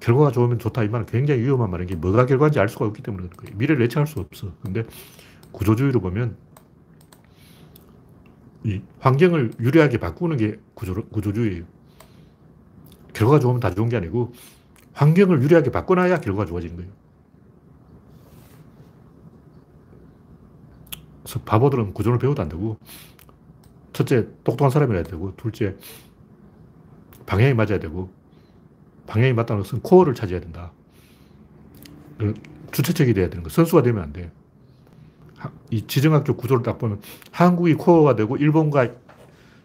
결과가 좋으면 좋다 이 말은 굉장히 위험한 말인 게 뭐가 결과인지 알 수가 없기 때문에 그런. 미래를 예측할 수 없어. 근데 구조주의로 보면 이 환경을 유리하게 바꾸는 게 구조, 구조주의예요. 결과가 좋으면 다 좋은 게 아니고 환경을 유리하게 바꿔놔야 결과가 좋아지는 거예요. 그래서 바보들은 구조를 배워도 안 되고 첫째 똑똑한 사람이어야 되고 둘째 방향이 맞아야 되고 방향이 맞다는 것은 코어를 찾아야 된다. 주체적이 돼야 되는 거. 선수가 되면 안 돼. 이 지정학적 구조를 딱 보면 한국이 코어가 되고 일본과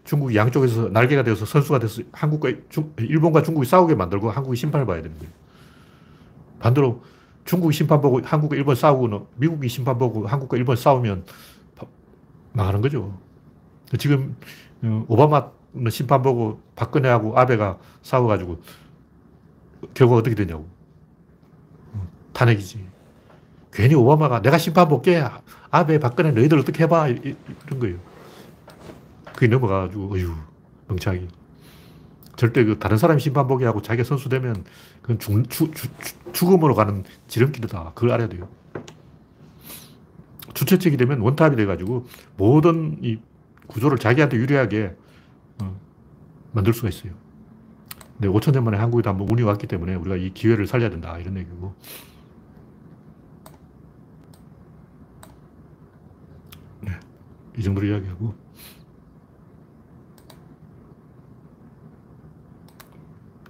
중국이 양쪽에서 날개가 되어서 선수가 돼서 한국과 중, 일본과 중국이 싸우게 만들고 한국이 심판을 봐야 거예요. 반대로 중국이 심판 보고 한국과 일본 싸우고 미국이 심판 보고 한국과 일본 싸우면 망하는 거죠. 지금 어, 오바마는 심판 보고 박근혜하고 아베가 싸워가지고 결과가 어떻게 되냐고. 탄핵이지. 괜히 오바마가 내가 심판 볼게. 아베, 박근혜 너희들 어떻게 해봐. 이런 거예요. 그게 넘어가가지고, 어휴, 멍청하게. 절대 그 다른 사람이 심판보기 하고 자기가 선수 되면 그건 죽, 죽, 죽, 죽 음으로 가는 지름길이다. 그걸 알아야 돼요. 주최측이 되면 원탑이 돼가지고 모든 이 구조를 자기한테 유리하게 어, 만들 수가 있어요. 근데 5천 년 만에 한국에도 한번 운이 왔기 때문에 우리가 이 기회를 살려야 된다. 이런 얘기고. 네. 이 정도로 이야기하고.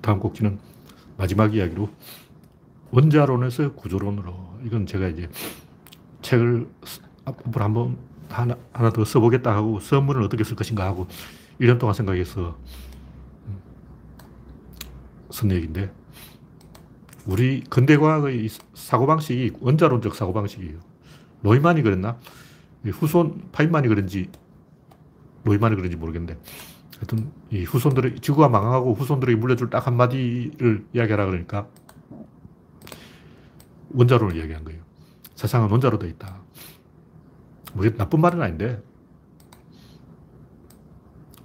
다음 꼭지는 마지막 이야기로 원자론에서 구조론으로. 이건 제가 이제 책을 앞으로 한번 하나, 하나 더 써보겠다 하고 선문을 어떻게 쓸 것인가 하고 1년 동안 생각해서 쓴 얘기인데 우리 근대과학의 사고방식이 원자론적 사고방식이에요. 노이만이 그랬나? 후손 파인만이 그런지 노이만이 그런지 모르겠는데 하여튼 이 후손들의 지구가 망하고 후손들에게 물려줄 딱 한마디를 이야기하라 그러니까 원자론을 이야기한 거예요. 세상은 원자로 되어 있다. 뭐 나쁜 말은 아닌데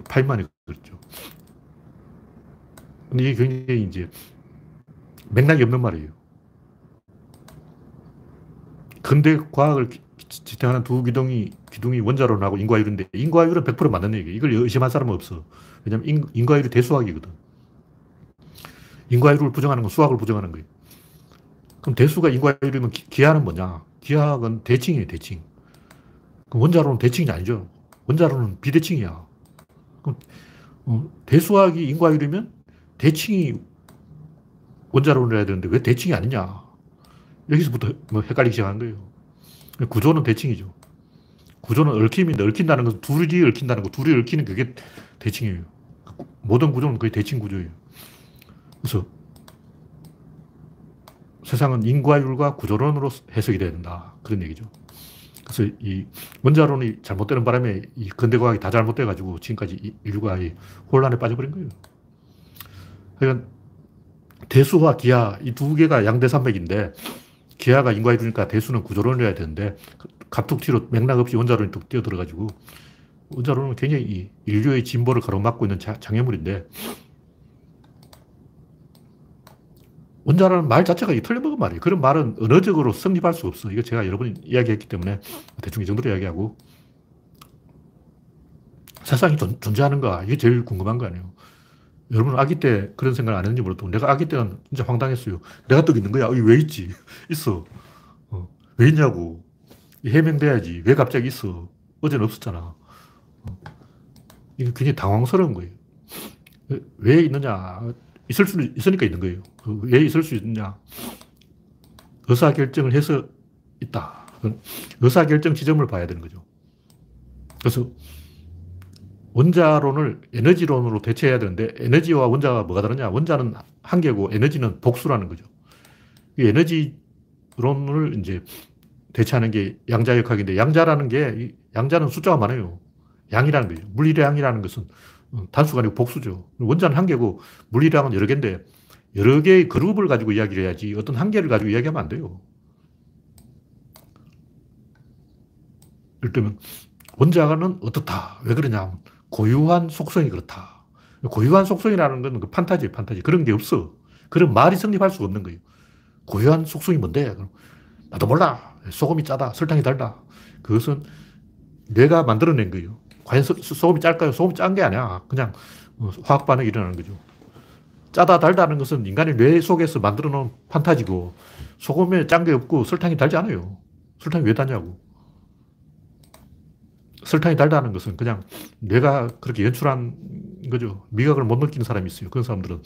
파인만이 그랬죠. 근데 이게 굉장히 이제 맥락이 없는 말이에요. 근대 과학을 지탱하는 두 기둥이, 기둥이 원자론하고 인과율인데, 인과율은 100% 맞는 얘기예요. 이걸 의심할 사람은 없어. 왜냐면 인, 인과율이 대수학이거든. 인과율을 부정하는 건 수학을 부정하는 거예요. 그럼 대수가 인과율이면 기, 하는 뭐냐? 기하학은 대칭이에요, 대칭. 그럼 원자론은 대칭이 아니죠. 원자론은 비대칭이야. 그럼 어, 대수학이 인과율이면 대칭이 원자론을 해야 되는데 왜 대칭이 아니냐. 여기서부터 뭐 헷갈리기 시작한 거예요. 구조는 대칭이죠. 구조는 얽힘인데 얽힌다는 것은 둘이 얽힌다는 거, 둘이 얽히는 그게 대칭이에요. 모든 구조는 거의 대칭 구조예요. 그래서 세상은 인과율과 구조론으로 해석이 된다. 그런 얘기죠. 그래서 이 원자론이 잘못되는 바람에 이 근대 과학이 다 잘못돼가지고 지금까지 인류가 혼란에 빠져버린 거예요. 그러니까 대수와 기하 이 두 개가 양대산맥인데 기하가 인과해 주니까 대수는 구조론을 해야 되는데 갑툭 튀로 맥락 없이 원자론이 뚝 뛰어들어가지고 원자론은 굉장히 인류의 진보를 가로막고 있는 장애물인데 원자라는 말 자체가 틀려먹은 말이에요. 그런 말은 언어적으로 성립할 수 없어. 이거 제가 여러 번 이야기했기 때문에 대충 이 정도로 이야기하고 세상이 존, 재하는가 이게 제일 궁금한 거 아니에요. 여러분 아기 때 그런 생각을 안 했는지 몰라도 내가 아기 때는 진짜 황당했어요. 내가 떡 있는 거야? 왜 있지? 있어. 어. 왜 있냐고. 해명돼야지. 왜 갑자기 있어? 어제는 없었잖아. 어. 이게 굉장히 당황스러운 거예요. 왜 있느냐? 있을 수 있으니까 있는 거예요. 그왜 있을 수 있느냐? 의사결정을 해서 있다. 의사결정 지점을 봐야 되는 거죠. 그래서 원자론을 에너지론으로 대체해야 되는데 에너지와 원자가 뭐가 다르냐? 원자는 한 개고 에너지는 복수라는 거죠. 이 에너지론을 이제 대체하는 게 양자역학인데 양자라는 게 양자는 숫자가 많아요. 양이라는 거죠. 물질의 양이라는 것은 단수가 아니고 복수죠. 원자는 한 개고 물리량은 여러 개인데 여러 개의 그룹을 가지고 이야기를 해야지 어떤 한 개를 가지고 이야기하면 안 돼요. 예를 들면 원자는 어떻다. 왜 그러냐. 고유한 속성이 그렇다. 고유한 속성이라는 건 그 판타지, 판타지. 그런 게 없어. 그런 말이 성립할 수가 없는 거예요. 고유한 속성이 뭔데? 나도 몰라. 소금이 짜다. 설탕이 달다. 그것은 내가 만들어낸 거예요. 과연 소, 금이 짤까요? 소금이 짠 게 아니야. 그냥 어, 화학 반응이 일어나는 거죠. 짜다 달다는 것은 인간의 뇌 속에서 만들어 놓은 판타지고 소금에 짠 게 없고 설탕이 달지 않아요. 설탕이 왜 달냐고. 설탕이 달다는 것은 그냥 뇌가 그렇게 연출한 거죠. 미각을 못 느끼는 사람이 있어요. 그런 사람들은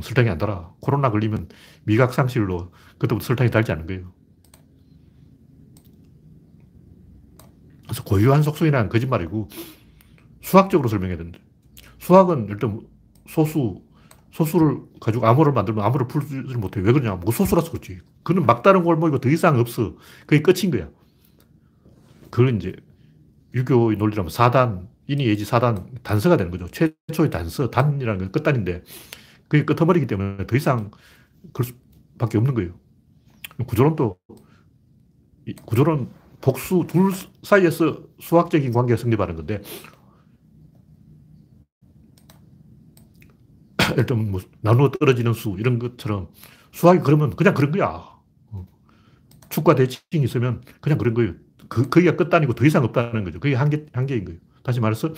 설탕이 안 달아. 코로나 걸리면 미각 상실로 그때부터 설탕이 달지 않은 거예요. 그래서 고유한 속성이라는 거짓말이고 수학적으로 설명해야 된다. 수학은 일단 소수, 소수를 가지고 암호를 만들면 암호를 풀지 못해. 왜 그러냐? 뭐 소수라서 그렇지. 그는 막다른 골목이고 더 이상 없어. 그게 끝인 거야. 그걸 이제 유교의 논리라면 사단, 인이 예지 사단, 단서가 되는 거죠. 최초의 단서, 단이라는 건 끝단인데 그게 끝머리기 때문에 더 이상 그럴 수밖에 없는 거예요. 구조론도 구조론 복수 둘 사이에서 수학적인 관계가 성립하는 건데 들면 뭐 나누어 떨어지는 수 이런 것처럼 수학이 그러면 그냥 그런 거야. 어. 축과 대칭이 있으면 그냥 그런 거예요. 그, 거기가 끝 아니고 더 이상 없다는 거죠. 그게 한계, 한계인 거예요. 다시 말해서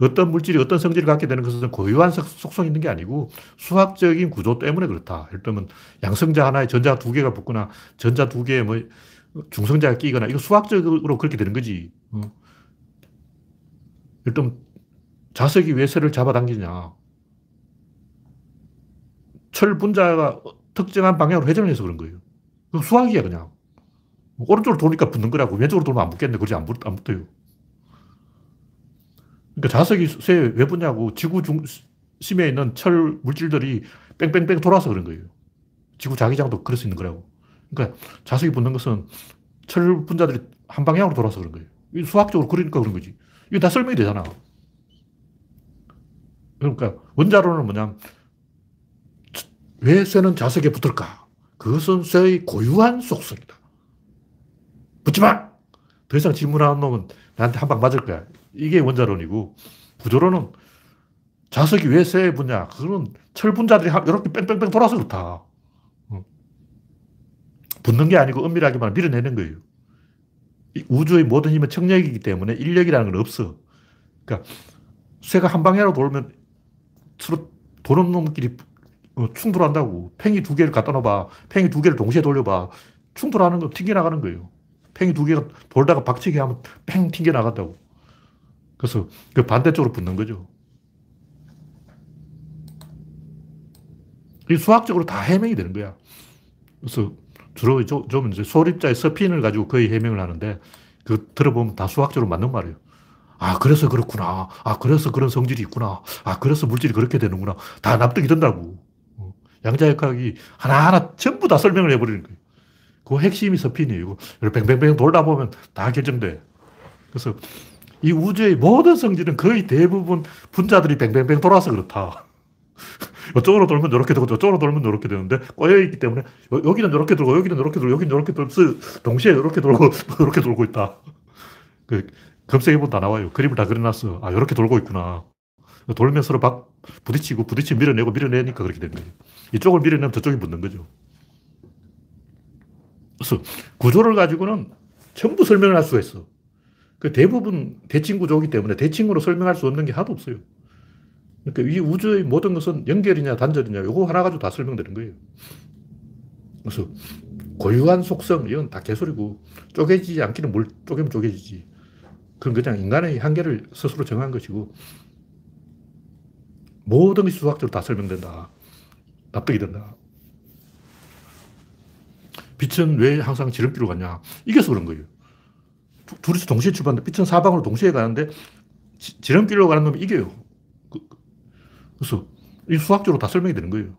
어떤 물질이 어떤 성질을 갖게 되는 것은 고유한 속성이 있는 게 아니고 수학적인 구조 때문에 그렇다. 예를 들면 양성자 하나에 전자 두 개가 붙거나 전자 두 개에 뭐 중성자가 끼거나 이거 수학적으로 그렇게 되는 거지. 어. 예를 들면 자석이 왜 쇠를 잡아당기냐. 철 분자가 특정한 방향으로 회전을 해서 그런 거예요. 그 수학이야, 그냥. 오른쪽으로 돌니까 붙는 거라고. 왼쪽으로 돌면 안 붙겠네. 그러지 안, 붙, 안 붙어요. 그러니까 자석이 쇠왜 붙냐고. 지구 중심에 있는 철 물질들이 뺑뺑뺑 돌아서 그런 거예요. 지구 자기장도 그럴 수 있는 거라고. 그러니까 자석이 붙는 것은 철 분자들이 한 방향으로 돌아서 그런 거예요. 수학적으로 그러니까 그런 거지. 이게 다 설명이 되잖아. 그러니까 원자로는 뭐냐면 왜 쇠는 자석에 붙을까? 그것은 쇠의 고유한 속성이다. 붙지 마! 더 이상 질문하는 놈은 나한테 한 방 맞을 거야. 이게 원자론이고, 구조론은 자석이 왜 쇠에 붙냐? 그거는 철 분자들이 이렇게 뺑뺑뺑 돌아서 그렇다. 붙는 게 아니고 은밀하게 말 밀어내는 거예요. 우주의 모든 힘은 청력이기 때문에 인력이라는 건 없어. 그러니까 쇠가 한 방향으로 돌면 서로 도는 놈끼리 어, 충돌한다고. 팽이 두 개를 갖다 놔봐. 팽이 두 개를 동시에 돌려봐. 충돌하는 거 튕겨나가는 거예요. 팽이 두 개가 돌다가 박치기 하면 팽 튕겨나간다고. 그래서 그 반대쪽으로 붙는 거죠. 이 수학적으로 다 해명이 되는 거야. 그래서 주로 좀 이제 소립자의 서핀을 가지고 거의 해명을 하는데 그 들어보면 다 수학적으로 맞는 말이에요. 아, 그래서 그렇구나. 아, 그래서 그런 성질이 있구나. 아, 그래서 물질이 그렇게 되는구나. 다 납득이 된다고. 어. 양자역학이 하나하나 전부 다 설명을 해버리는 거예요. 그 핵심이 서핀이에요. 뱅뱅뱅 돌다 보면 다 결정돼. 그래서 이 우주의 모든 성질은 거의 대부분 분자들이 뱅뱅뱅 돌아서 그렇다. 이쪽으로 돌면 이렇게 되고 저쪽으로 돌면 이렇게 되는데 꼬여있기 때문에 여기는 이렇게 돌고 여기는 이렇게 돌고 여기는 이렇게 돌고 동시에 이렇게 돌고 이렇게 돌고 있다. 그 검색해보면 다 나와요. 그림을 다 그려놨어. 아, 이렇게 돌고 있구나. 돌면 서로 막 부딪히고 부딪히면 밀어내고 밀어내니까 그렇게 된 거예요. 이쪽을 밀어내면 저쪽이 붙는 거죠. 그래서 구조를 가지고는 전부 설명을 할 수가 있어. 그 대부분 대칭 구조이기 때문에 대칭으로 설명할 수 없는 게 하나도 없어요. 그러니까 이 우주의 모든 것은 연결이냐 단절이냐 요거 하나 가지고 다 설명되는 거예요. 그래서 고유한 속성 이건 다 개소리고 쪼개지지 않기는 뭘 쪼개면 쪼개지지. 그건 그냥 인간의 한계를 스스로 정한 것이고 모든 것이 수학적으로 다 설명된다. 납득이 된다. 빛은 왜 항상 지름길로 가냐? 이겨서 그런 거예요. 둘이서 동시에 출발하는데 빛은 사방으로 동시에 가는데 지, 름길로 가는 놈이 이겨요. 그, 그래서 이 수학적으로 다 설명이 되는 거예요.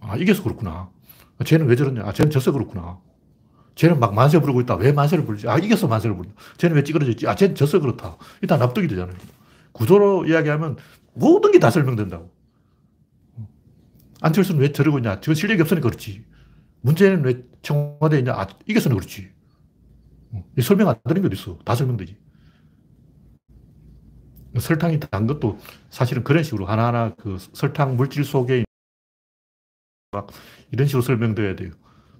아, 이겨서 그렇구나. 아, 쟤는 왜 저러냐? 아, 쟤는 져서 그렇구나. 쟤는 막 만세 부르고 있다. 왜 만세를 부르지? 아, 이겨서 만세를 부른다. 쟤는 왜 찌그러졌지? 아, 쟤는 져서 그렇다. 일단 납득이 되잖아요. 구조로 이야기하면 모든 게 다 설명된다고. 안철수는 왜 저러고 있냐? 저 실력이 없으니까 그렇지. 문제는 왜 청와대에 있냐? 아, 이겨서는 그렇지. 설명 안 되는 게 어딨어. 다 설명되지. 설탕이 단 것도 사실은 그런 식으로 하나하나 그 설탕 물질 속에 막 이런 식으로 설명돼야 돼요.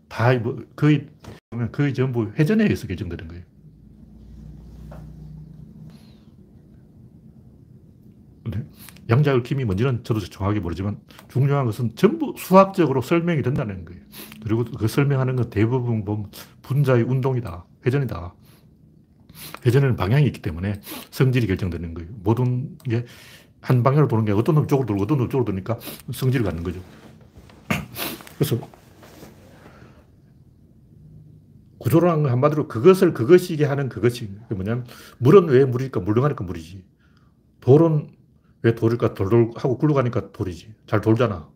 다 뭐 거의 거의 전부 회전에 의해서 결정되는 거예요. 양자 얽힘이 뭔지는 저도 정확하게 모르지만 중요한 것은 전부 수학적으로 설명이 된다는 거예요. 그리고 그 설명하는 건 대부분 보면 분자의 운동이다, 회전이다. 회전에는 방향이 있기 때문에 성질이 결정되는 거예요. 모든 게 한 방향으로 도는 게 어떤 놈 쪽으로 돌고 어떤 놈 쪽으로 도니까 성질을 갖는 거죠. 그래서 구조라는 건 한마디로 그것을 그것이게 하는 그것이 뭐냐면 물은 왜 물일까? 물렁하니까 물이지. 돌은 왜 돌일까? 돌돌 하고 굴러가니까 돌이지. 잘 돌잖아.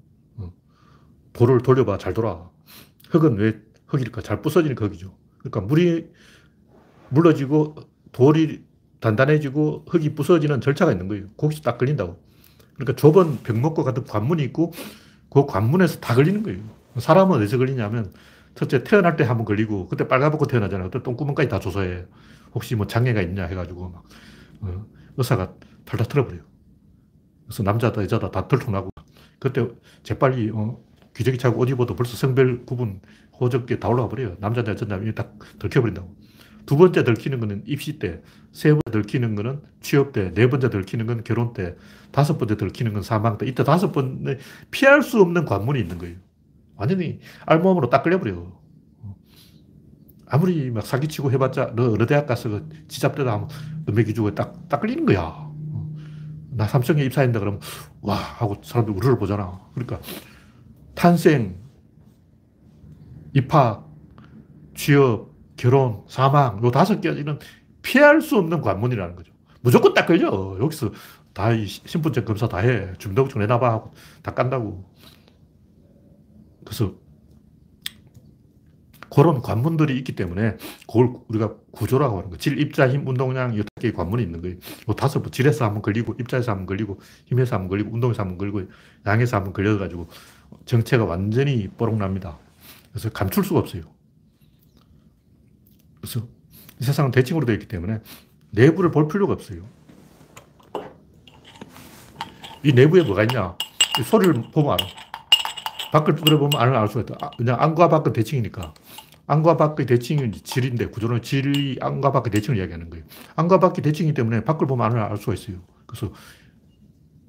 돌을 돌려봐. 잘 돌아. 흙은 왜 흙일까? 잘 부서지니까 흙이죠. 그러니까 물이 물러지고 돌이 단단해지고 흙이 부서지는 절차가 있는 거예요. 거기서 딱 걸린다고. 그러니까 좁은 벽목과 같은 관문이 있고 그 관문에서 다 걸리는 거예요. 사람은 어디서 걸리냐면 첫째 태어날 때 한번 걸리고 그때 빨가벗고 태어나잖아요. 그때 똥구멍까지 다 조사해. 혹시 뭐 장애가 있냐 해가지고 막 어, 의사가 탈탈 털어버려요. 그래서 남자다, 여자다 다 들통나고. 그때 재빨리, 어, 기저귀 차고 옷 입어도 벌써 성별 구분, 호적계 다 올라가 버려요. 남자냐, 여자냐, 딱 들켜버린다고. 두 번째 들키는 거는 입시 때, 세 번째 들키는 거는 취업 때, 네 번째 들키는 건 결혼 때, 다섯 번째 들키는 건 사망 때, 이때 다섯 번에 피할 수 없는 관문이 있는 거예요. 완전히 알몸으로 딱 끌려버려요. 아무리 막 사기치고 해봤자 너 어느 대학 가서 그 지잡대다 하면 넘기 주고 딱, 딱 끌리는 거야. 나 삼성에 입사했는데 그러면 와 하고 사람들 우르르 보잖아. 그러니까 탄생, 입학, 취업, 결혼, 사망 요 다섯 개는 피할 수 없는 관문이라는 거죠. 무조건 딱 걸려. 여기서 다 신분증 검사 다 해. 주민등록증 내놔봐 하고 다 깐다고. 그래서 그런 관문들이 있기 때문에 그걸 우리가 구조라고 하는 거. 질, 입자, 힘, 운동량 여섯 개의 관문이 있는 거예요. 다섯 번 질에서 한번 걸리고 입자에서 한번 걸리고 힘에서 한번 걸리고 운동에서 한번 걸리고 양에서 한번 걸려가지고 정체가 완전히 뽀록납니다. 그래서 감출 수가 없어요. 그래서 이 세상은 대칭으로 되어 있기 때문에 내부를 볼 필요가 없어요. 이 내부에 뭐가 있냐? 소리를 보면 알아. 밖을 들어보면 알 수가 있다. 아, 그냥 안과 밖은 대칭이니까. 안과 밖의 대칭이 질인데 구조는 질이 안과 밖의 대칭을 이야기하는 거예요. 안과 밖의 대칭이기 때문에 밖을 보면 안을 알 수가 있어요. 그래서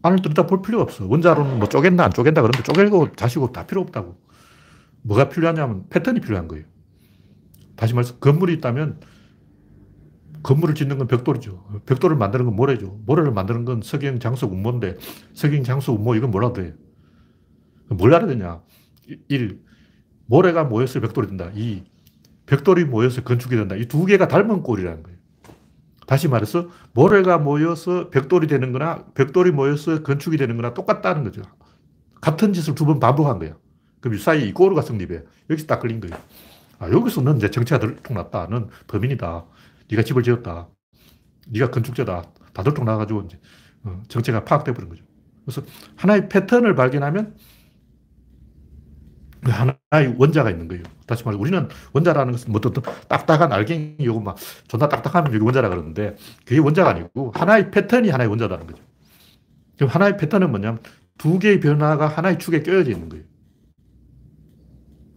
안을 들여다 볼 필요가 없어. 원자로는 뭐 쪼갠다 안 쪼갠다 그런데 쪼개고 자시고 다 필요 없다고. 뭐가 필요하냐면 패턴이 필요한 거예요. 다시 말해서 건물이 있다면 건물을 짓는 건 벽돌이죠. 벽돌을 만드는 건 모래죠. 모래를 만드는 건 석영, 장석, 운모인데 석영, 장석, 운모 이건 뭐라 돼? 뭘 알아야 되냐? 1. 모래가 모여서 벽돌이 된다. 2. 벽돌이 모여서 건축이 된다. 이 두 개가 닮은 꼴이라는 거예요. 다시 말해서 모래가 모여서 벽돌이 되는 거나 벽돌이 모여서 건축이 되는 거나 똑같다는 거죠. 같은 짓을 두 번 반복한 거야. 그럼 이 사이에 이 꼬르가 성립해. 여기서 딱 걸린 거예요. 아, 여기서 넌 이제 정체가 들통났다. 넌 범인이다. 네가 집을 지었다. 네가 건축자다. 다 들통나가지고 이제 어, 정체가 파악돼 버린 거죠. 그래서 하나의 패턴을 발견하면 그 하나의 원자가 있는 거예요. 다시 말해 우리는 원자라는 것은 뭐 어떤 딱딱한 알갱이 요거 막 존나 딱딱하면 여기 원자라 그러는데 그게 원자가 아니고 하나의 패턴이 하나의 원자라는 거죠. 그럼 하나의 패턴은 뭐냐면 두 개의 변화가 하나의 축에 껴져 있는 거예요.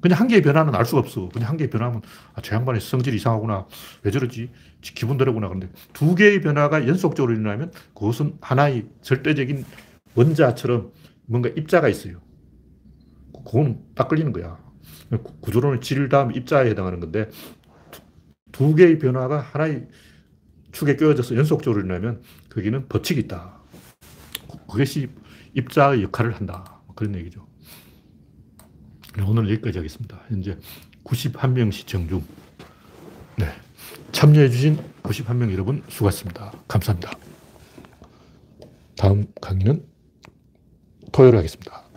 그냥 한 개의 변화는 알 수가 없어. 그냥 한 개의 변화면 아, 저 양반이 성질이 이상하구나. 왜 저러지? 기분대로구나. 그런데 두 개의 변화가 연속적으로 일어나면 그것은 하나의 절대적인 원자처럼 뭔가 입자가 있어요. 그건 딱 걸리는 거야. 구조론은 질 다음 입자에 해당하는 건데 두 개의 변화가 하나의 축에 껴져서 연속적으로 일어나면 거기는 법칙이 있다. 그것이 입자의 역할을 한다. 그런 얘기죠. 오늘 여기까지 하겠습니다. 현재 91명 시청 중. 네. 참여해주신 91명 여러분 수고하셨습니다. 감사합니다. 다음 강의는 토요일 하겠습니다.